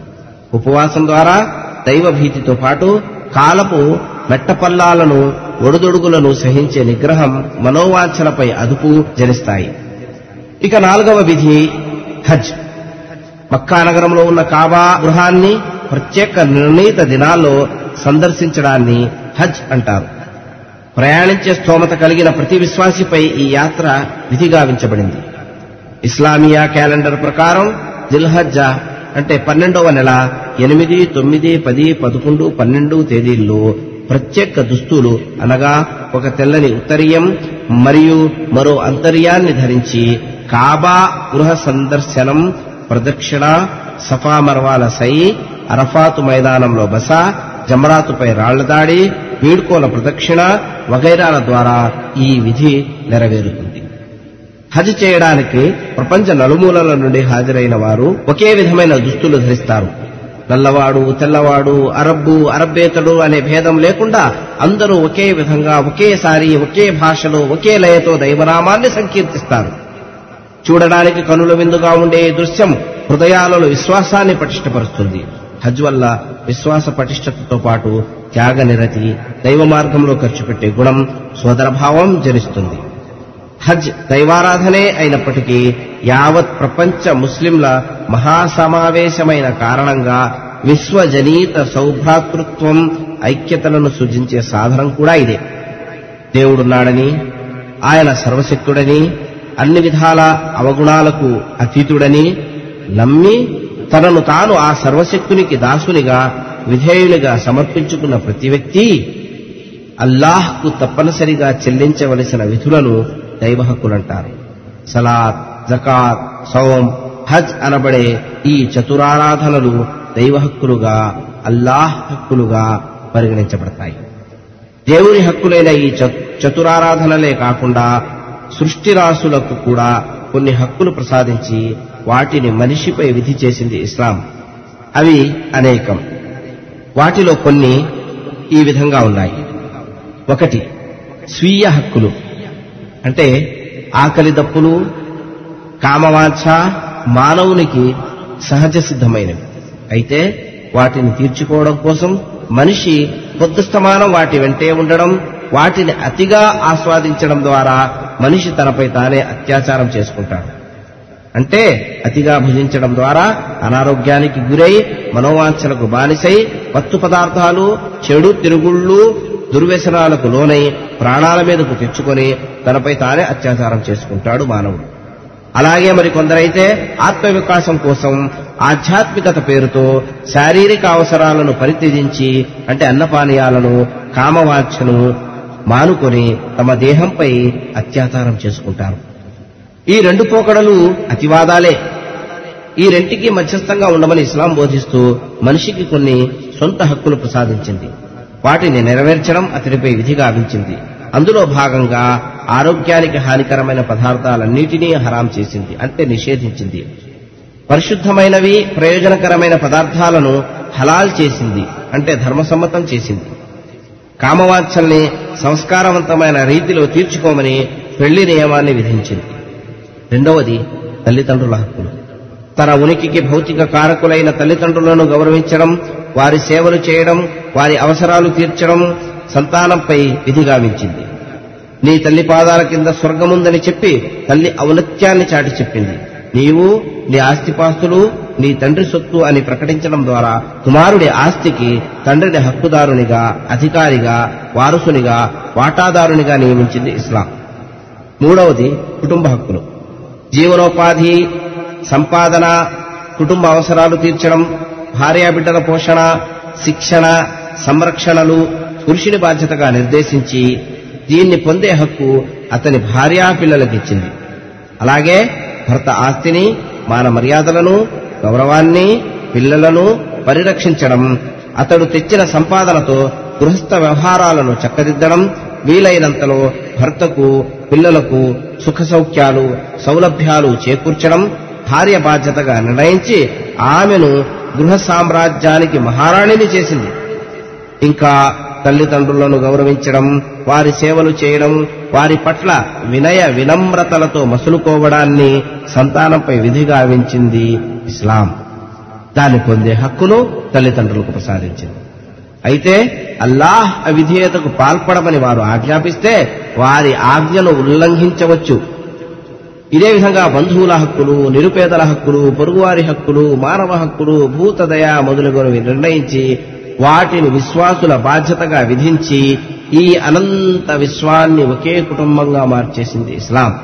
ఉపవాసం ద్వారా దైవ భీతితో పాటు కాలపు మెట్టపల్లాలను ఒడుదొడుగులను సహించే నిగ్రహం మనోవాంఛలపై అదుపు జనిస్తాయి. ఇక నాలుగవ విధి హజ్. మక్కా నగరంలో ఉన్న కాబా గృహాన్ని ప్రత్యేక నిర్ణీత దినాల్లో సందర్శించడాన్ని హజ్ అంటారు. ప్రయాణించే స్తోమత కలిగిన ప్రతి విశ్వాసిపై ఈ యాత్ర విధిగావించబడింది. ఇస్లామియా క్యాలెండర్ ప్రకారం దిల్హజ్జా అంటే పన్నెండవ నెల ఎనిమిది తొమ్మిది పది పదకొండు పన్నెండు తేదీల్లో ప్రత్యేక దుస్తులు అనగా ఒక తెల్లని ఉత్తరీయం మరియు మరో అంతర్యాన్ని ధరించి కాబా గృహ సందర్శనం ప్రదక్షిణ సఫా మర్వాల సై అరఫాతు మైదానంలో బస జమరాతుపై రాళ్ళదాడి వీడ్కోల ప్రదక్షిణ వగైరాల ద్వారా ఈ విధి నెరవేరుతుంది. హజ్ చేయడానికి ప్రపంచ నలుమూలల నుండి హాజరైన వారు ఒకే విధమైన దుస్తులు ధరిస్తారు. నల్లవాడు తెల్లవాడు అరబ్బు అరబ్బేతడు అనే భేదం లేకుండా అందరూ ఒకే విధంగా ఒకేసారి ఒకే భాషలో ఒకే లయతో దైవనామాన్ని సంకీర్తిస్తారు. చూడడానికి కనుల విందుగా ఉండే దృశ్యం హృదయాలలో విశ్వాసాన్ని పటిష్టపరుస్తుంది. హజ్ వల్ల విశ్వాస పటిష్టతతో పాటు త్యాగ నిరతి దైవ మార్గంలో ఖర్చు పెట్టే గుణం సోదరభావం జనిస్తుంది. హజ్ దైవారాధనే అయినప్పటికీ యావత్ ప్రపంచ ముస్లింల మహాసమావేశమైన కారణంగా విశ్వజనీత సౌభ్రాతృత్వం ఐక్యతలను సృజించే సాధనం కూడా ఇదే. దేవుడున్నాడని ఆయన సర్వశక్తుడని అన్ని విధాల అవగుణాలకు అతీతుడని నమ్మి తనను తాను ఆ సర్వశక్తునికి దాసునిగా విధేయునిగా సమర్పించుకున్న ప్రతి వ్యక్తి అల్లాహ్కు తప్పనిసరిగా చెల్లించవలసిన విధులను దైవ హక్కులంటారు సలాత్ జకాత్ సౌం హజ్ అనబడే ఈ చతురారాధనలు దైవ హక్కులుగా అల్లాహ్ హక్కులుగా పరిగణించబడతాయి. దేవుని హక్కులైన ఈ చతురారాధనలే కాకుండా సృష్టిరాశులకు కూడా కొన్ని హక్కులు ప్రసాదించి వాటిని మనిషిపై విధి చేసింది ఇస్లాం. అవి అనేకం. వాటిలో కొన్ని ఈ విధంగా ఉన్నాయి. ఒకటి స్వీయ హక్కులు. అంటే ఆకలి దప్పులు కామవాంఛ మానవునికి సహజ సిద్ధమైనవి. అయితే వాటిని తీర్చుకోవడం కోసం మనిషి పొద్దుస్తమానం వాటి వెంటే ఉండడం వాటిని అతిగా ఆస్వాదించడం ద్వారా మనిషి తనపై తానే అత్యాచారం చేసుకుంటాడు. అంటే అతిగా భుజించడం ద్వారా అనారోగ్యానికి గురై మనోవాంఛలకు బానిసై పత్తు పదార్థాలు చెడు తిరుగుళ్ళు దుర్వ్యసనాలకు లోనై ప్రాణాల మీదకు తెచ్చుకొని తనపై తానే అత్యాచారం చేసుకుంటాడు మానవుడు. అలాగే మరి కొందరైతే ఆత్మవికాసం కోసం ఆధ్యాత్మికత పేరుతో శారీరక అవసరాలను పరిత్యజించి అంటే అన్నపానీయాలను కామవాంఛను మానుకొని తమ దేహంపై అత్యాచారం చేసుకుంటారు. ఈ రెండు పోకడలు అతివాదాలే. ఈ రెంటికి మధ్యస్థంగా ఉండమని ఇస్లాం బోధిస్తూ మనిషికి కొన్ని సొంత హక్కులు ప్రసాదించింది. వాటిని నెరవేర్చడం అతడిపై విధి గావించింది. అందులో భాగంగా ఆరోగ్యానికి హానికరమైన పదార్థాలన్నిటినీ హరాం చేసింది అంటే నిషేధించింది. పరిశుద్ధమైనవి ప్రయోజనకరమైన పదార్థాలను హలాల్ చేసింది అంటే ధర్మసమ్మతం చేసింది. కామవాంఛల్ని సంస్కారవంతమైన రీతిలో తీర్చుకోమని పెళ్ళి నియమాన్ని విధించింది. రెండవది తల్లిదండ్రుల హక్కులు. తన ఉనికికి భౌతిక కారకులైన తల్లిదండ్రులను గౌరవించడం వారి సేవలు చేయడం వారి అవసరాలు తీర్చడం సంతానంపై విధిగావించింది నీ తల్లి పాదాల కింద స్వర్గముందని చెప్పి తల్లి ఔన్నత్యాన్ని చాటి చెప్పింది. నీవు నీ ఆస్తిపాస్తులు నీ తండ్రి సొత్తు అని ప్రకటించడం ద్వారా కుమారుడి ఆస్తికి తండ్రిని హక్కుదారునిగా అధికారిగా వారసునిగా వాటాదారునిగా నియమించింది ఇస్లాం. మూడవది కుటుంబ హక్కులు. జీవనోపాధి సంపాదన కుటుంబ అవసరాలు తీర్చడం భార్యాబిడ్డల పోషణ శిక్షణ సంరక్షణలు పురుషుని బాధ్యతగా నిర్దేశించి దీన్ని పొందే హక్కు అతని భార్యా పిల్లలకిచ్చింది అలాగే భర్త ఆస్తిని మాన మర్యాదలను గౌరవాన్ని పిల్లలను పరిరక్షించడం అతడు తెచ్చిన సంపాదనతో గృహస్థ వ్యవహారాలను చక్కదిద్దడం వీలైనంతలో భర్తకు పిల్లలకు సుఖ సౌఖ్యాలు సౌలభ్యాలు చేకూర్చడం భార్య బాధ్యతగా నిర్ణయించి ఆమెను గృహ సామ్రాజ్యానికి మహారాణిని చేసింది. ఇంకా తల్లిదండ్రులను గౌరవించడం వారి సేవలు చేయడం వారి పట్ల వినయ వినమ్రతలతో మసులుకోవడాన్ని సంతానంపై విధిగా వించింది ఇస్లాం. దాన్ని పొందే హక్కును తల్లిదండ్రులకు ప్రసాదించింది. అయితే అల్లాహ్ అవిధేయతకు పాల్పడమని వారు ఆజ్ఞాపిస్తే వారి ఆజ్ఞను ఉల్లంఘించవచ్చు. ఇదే విధంగా బంధువుల హక్కులు నిరుపేదల హక్కులు పొరుగువారి హక్కులు మానవ హక్కులు భూతదయ మొదలుగునవి నిర్ణయించి వాటిని విశ్వాసుల బాధ్యతగా విధించి ఈ అనంత విశ్వాన్ని ఒకే కుటుంబంగా మార్చేసింది ఇస్లాం.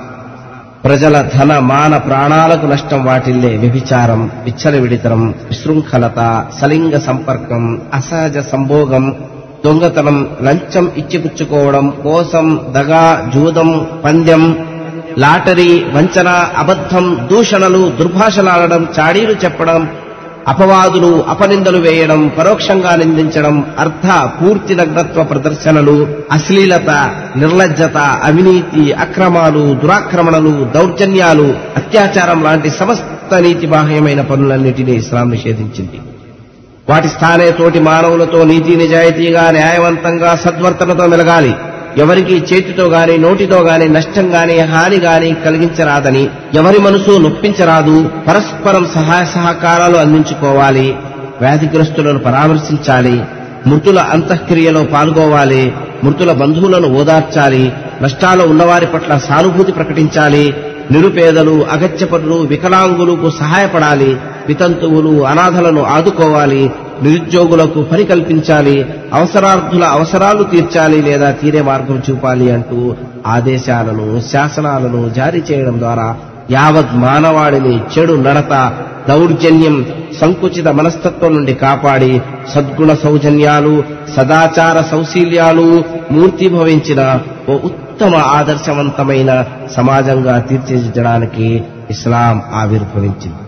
ప్రజల ధన మాన ప్రాణాలకు నష్టం వాటిల్లే వ్యభిచారం విచ్చలవిడితనం విశృంఖలత సలింగ సంపర్కం అసహజ సంభోగం దొంగతనం లంచం ఇచ్చిపుచ్చుకోవడం కోసం దగా జూదం పందెం లాటరీ వంచన అబద్ధం దూషణలు దుర్భాషలాడడం చాడీలు చెప్పడం అపవాదులు అపనిందలు వేయడం పరోక్షంగా నిందించడం అర్థ పూర్తి నగ్నత్వ ప్రదర్శనలు అశ్లీలత నిర్లజ్జత అవినీతి అక్రమాలు దురాక్రమణలు దౌర్జన్యాలు అత్యాచారం లాంటి సమస్త నీతి బాహ్యమైన పనులన్నిటినీ ఇస్లాం నిషేధించింది. వాటి స్థానే తోటి మానవులతో నీతి నిజాయితీగా న్యాయవంతంగా సద్వర్తనతో మెలగాలి. ఎవరికి చేతితో గాని నోటితో గాని నష్టం గాని హాని గాని కలిగించరాదని ఎవరి మనసు నొప్పించరాదు పరస్పరం సహాయ సహకారాలు అందించుకోవాలి వ్యాధిగ్రస్తులను పరామర్శించాలి మృతుల అంతఃక్రియలో పాల్గొవాలి మృతుల బంధువులను ఓదార్చాలి నష్టాలు ఉన్నవారి పట్ల సానుభూతి ప్రకటించాలి నిరుపేదలు అగత్యపరులు వికలాంగులకు సహాయపడాలి వితంతువులు అనాథలను ఆదుకోవాలి నిరుద్యోగులకు పని కల్పించాలి అవసరార్థుల అవసరాలు తీర్చాలి లేదా తీరే మార్గం చూపాలి అంటూ ఆదేశాలను శాసనాలను జారీ చేయడం ద్వారా యావత్ మానవాడిని చెడు నడత దౌర్జన్యం సంకుచిత మనస్తత్వం నుండి కాపాడి సద్గుణ సౌజన్యాలు సదాచార సౌశీల్యాలు మూర్తిభవించిన ఓ ఉత్తమ ఆదర్శవంతమైన సమాజంగా తీర్చిదిద్దడానికి ఇస్లాం ఆవిర్భవించింది.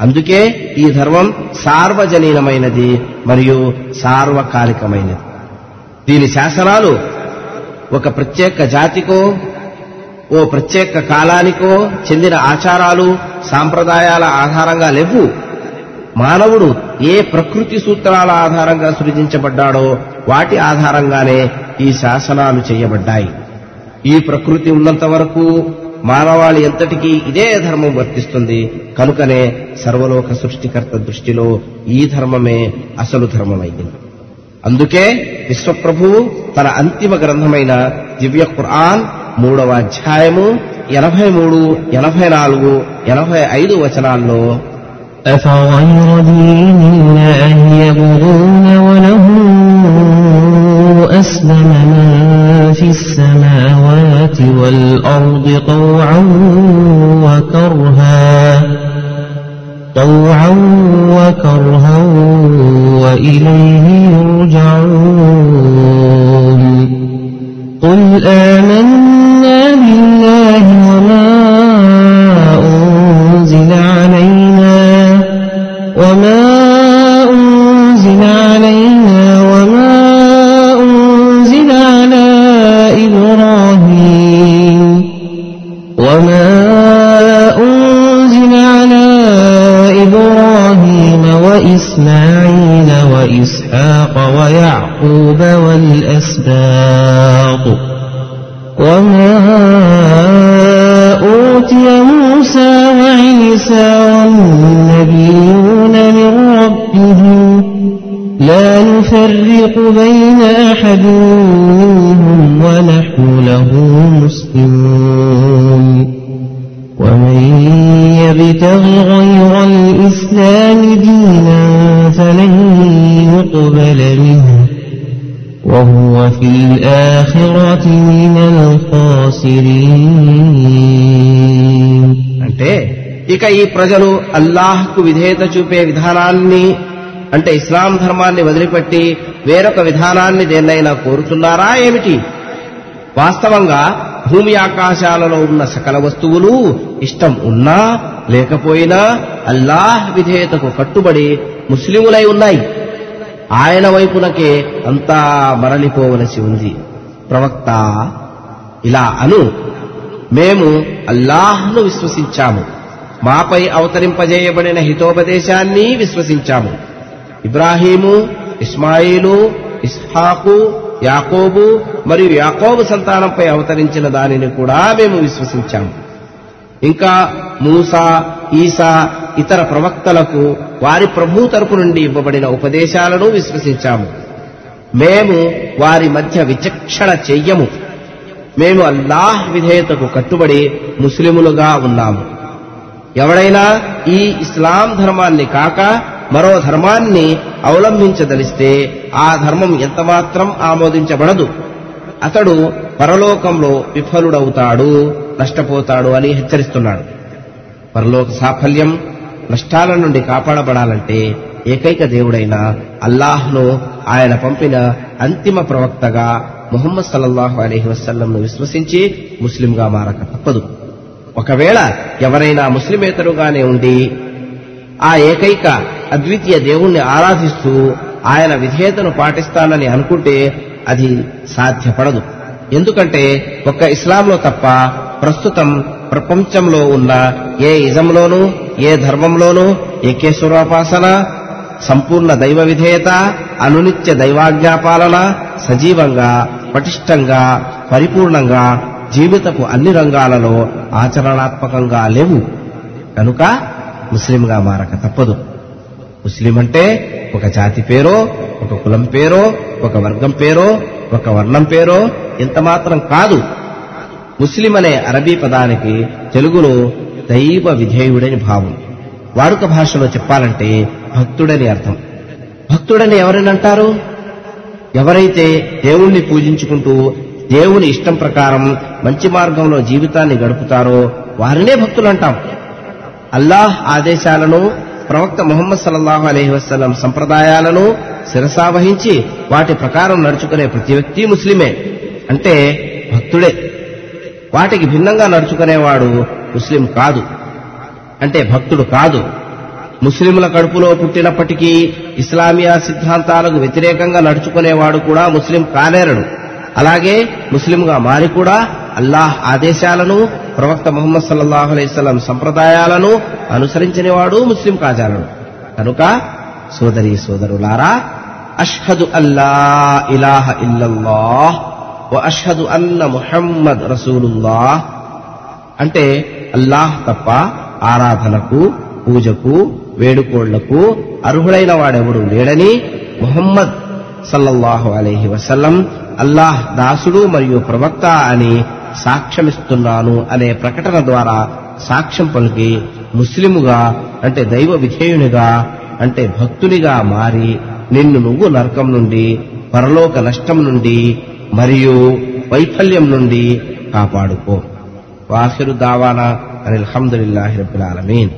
అందుకే ఈ ధర్మం సార్వజనీనమైనది మరియు సార్వకాలికమైనది. దీని శాసనాలు ఒక ప్రత్యేక జాతికో ఓ ప్రత్యేక కాలానికో చెందిన ఆచారాలు సాంప్రదాయాల ఆధారంగా లేవు. మానవుడు ఏ ప్రకృతి సూత్రాల ఆధారంగా సృజించబడ్డాడో వాటి ఆధారంగానే ఈ శాసనాలు చేయబడ్డాయి. ఈ ప్రకృతి ఉన్నంత వరకు మానవాళి ఎంతటికీ ఇదే ధర్మం వర్తిస్తుంది కనుకనే సర్వలోక సృష్టికర్త దృష్టిలో ఈ ధర్మమే అసలు ధర్మమైంది అందుకే విశ్వప్రభువు తన అంతిమ గ్రంథమైన దివ్య ఖుర్ఆన్ మూడవ అధ్యాయము ఎనభై మూడు ఎనభై నాలుగు ఎనభై ఐదు వచనాల్లో
أفغير دين الله يبغون وله أسلم من في السماوات والأرض طوعا وكرها. طوعا وكرها وإليه يرجعون. قل آمنا بالله وما
ఇక ఈ ప్రజలు అల్లాహ్కు విధేయత చూపే విధానాన్ని అంటే ఇస్లాం ధర్మాన్ని వదిలిపెట్టి వేరొక విధానాన్ని దేన్నైనా కోరుతున్నారా ఏమిటి? వాస్తవంగా భూమి ఆకాశాలలో ఉన్న సకల వస్తువులు ఇష్టం ఉన్నా లేకపోయినా అల్లాహ్ విధేయతకు కట్టుబడి ముస్లిములై ఉన్నాయి. ఆయన వైపునకే అంతా మరలిపోవలసి ఉంది. ప్రవక్త ఇలా అను. మేము అల్లాహ్ను విశ్వసించాము. మాపై అవతరింపజేయబడిన హితోపదేశాన్ని విశ్వసించాము. ఇబ్రాహీము ఇస్మాయిలు ఇస్హాకు యాకోబు మరియు యాకోబు సంతానంపై అవతరించిన దానిని కూడా మేము విశ్వసించాము. ఇంకా మూసా ఈసా ఇతర ప్రవక్తలకు వారి ప్రభు తరపు నుండి ఇవ్వబడిన ఉపదేశాలను విశ్వసించాము. మేము వారి మధ్య విచక్షణ చెయ్యము. మేము అల్లాహ్ విధేయతకు కట్టుబడి ముస్లిములుగా ఉన్నాము. ఎవడైనా ఈ ఇస్లాం ధర్మాన్ని కాక మరో ధర్మాన్ని అవలంబించదలిస్తే ఆ ధర్మం ఎంతమాత్రం ఆమోదించబడదు. అతడు పరలోకంలో విఫలుడవుతాడు నష్టపోతాడు అని హెచ్చరిస్తున్నాడు. పరలోక సాఫల్యం నష్టాల నుండి కాపాడబడాలంటే ఏకైక దేవుడైన అల్లాహ్ను ఆయన పంపిన అంతిమ ప్రవక్తగా ముహమ్మద్ సల్లల్లాహు అలీహి వసల్లంను విశ్వసించి ముస్లింగా మారక తప్పదు. ఒకవేళ ఎవరైనా ముస్లిమేతరుగానే ఉండి ఆ ఏకైక అద్వితీయ దేవుణ్ణి ఆరాధిస్తూ ఆయన విధేయతను పాటిస్తానని అనుకుంటే అది సాధ్యపడదు. ఎందుకంటే ఒక్క ఇస్లాంలో తప్ప ప్రస్తుతం ప్రపంచంలో ఉన్న ఏ ఇజంలోనూ ఏ ధర్మంలోనూ ఏకేశ్వరోపాసన సంపూర్ణ దైవ విధేయత అనునిత్య దైవాజ్ఞాపాలన సజీవంగా పటిష్టంగా పరిపూర్ణంగా జీవితపు అన్ని రంగాలలో ఆచరణాత్మకంగా లేవు. కనుక ముస్లింగా మారక తప్పదు. ముస్లిం అంటే ఒక జాతి పేరో ఒక కులం పేరో ఒక వర్గం పేరో ఒక వర్ణం పేరో ఇంత మాత్రం కాదు. ముస్లిం అనే అరబీ పదానికి తెలుగులో దైవ విధేయుడని భావం. వాడుక భాషలో చెప్పాలంటే భక్తుడని అర్థం. భక్తుడని ఎవరని అంటారు? ఎవరైతే దేవుణ్ణి పూజించుకుంటూ దేవుని ఇష్టం ప్రకారం మంచి మార్గంలో జీవితాన్ని గడుపుతారో వారినే భక్తులు అంటాం అల్లాహ్ ఆదేశాలను ప్రవక్త ముహమ్మద్ సల్లాహు అలహి వసలం సంప్రదాయాలను శిరసావహించి వాటి ప్రకారం నడుచుకునే ప్రతి వ్యక్తి ముస్లిమే. అంటే భక్తుడే. వాటికి భిన్నంగా నడుచుకునేవాడు ముస్లిం కాదు. అంటే భక్తుడు కాదు. ముస్లింల కడుపులో పుట్టినప్పటికీ ఇస్లామియా సిద్ధాంతాలకు వ్యతిరేకంగా నడుచుకునేవాడు కూడా ముస్లిం కానేరడు. అలాగే ముస్లింగా మారి కూడా అల్లాహ్ ఆదేశాలను ప్రవక్త ముహమ్మద్ సల్లల్లాహు అలైస్లం సంప్రదాయాలను అనుసరించినవాడు ముస్లిం కాజాలడు కనుక సోదరి సోదరులారా అష్హదు అల్లా ఇలాహ ఇల్లల్లాహ్ అష్హదు అన్న ముహమ్మద్ రసూలుల్లాహ్. అంటే అల్లాహ్ తప్ప ఆరాధనకు పూజకు వేడుకోళ్ళకు అర్హుడైన వాడెవడు లేడని ముహమ్మద్ సల్లల్లాహు అలైహి వసల్లం అల్లాహ్ దాసుడు మరియు ప్రవక్త అని సాక్ష్యమిస్తున్నాను అనే ప్రకటన ద్వారా సాక్ష్యం పలికి ముస్లిముగా అంటే దైవ విధేయునిగా అంటే భక్తునిగా మారి నిన్ను నువ్వు నరకం నుండి పరలోక నష్టం నుండి మరియు వైఫల్యం నుండి కాపాడుకో. వాఖిరు దావానా అని అల్హమ్దులిల్లాహి రబ్బిల్ ఆలమీన్.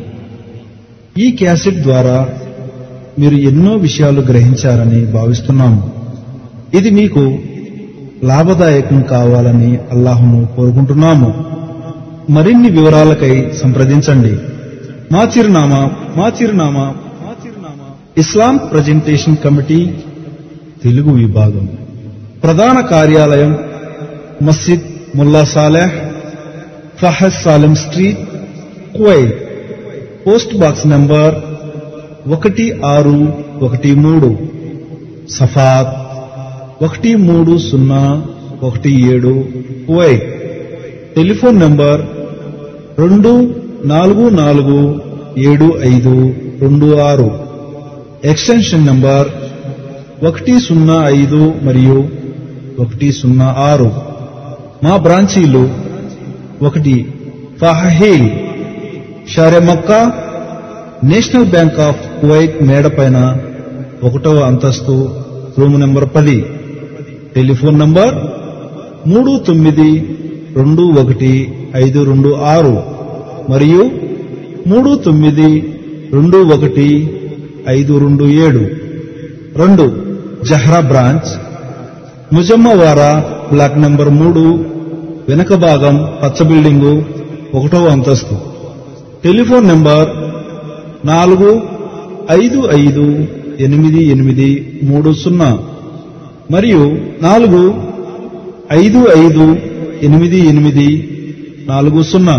ఈ క్యాసెట్ ద్వారా మీరు ఎన్నో విషయాలు గ్రహించారని భావిస్తున్నాము. ఇది మీకు లాభదాయకం కావాలని అల్లాహము కోరుకుంటున్నాము. మరిన్ని వివరాలకై సంప్రదించండి. మా చిరునామా మా చిరునామా మా చిరునామా. ఇస్లాం ప్రజెంటేషన్ కమిటీ తెలుగు విభాగం. ప్రధాన కార్యాలయం Masjid Mulla Saleh Fahad Salem Street Kuwait. Post box number ఒకటి ఆరు ఒకటి మూడు. సఫాత్ ఒకటి మూడు సున్నా ఒకటి ఏడు వై టెలిఫోన్ నంబర్ రెండు నాలుగు నాలుగు ఏడు ఐదు రెండు ఆరు. ఎక్స్టెన్షన్ నంబర్ ఒకటి సున్నా ఐదు మరియు ఒకటి సున్నా ఆరు. మా బ్రాంచీలు ఒకటి Fahaheel షారె Makkah National Bank of Kuwait మేడపైన ఒకటవ అంతస్తు రూమ్ నెంబర్ పది. టెలిఫోన్ నంబర్ మూడు తొమ్మిది రెండు ఒకటి ఐదు రెండు ఆరు మరియు మూడు తొమ్మిది రెండు ఒకటి ఐదు రెండు ఏడు. రెండు. Jahra branch. ముజమ్మవారా బ్లాక్ నెంబర్ మూడు. వెనక భాగం పచ్చ బిల్డింగు ఒకటవ అంతస్తు. టెలిఫోన్ నెంబర్ నాలుగు ఐదు ఐదు ఎనిమిది ఎనిమిది మూడు సున్నా. మరియు నాలుగు ఐదు ఐదు ఎనిమిది ఎనిమిది నాలుగు సున్నా.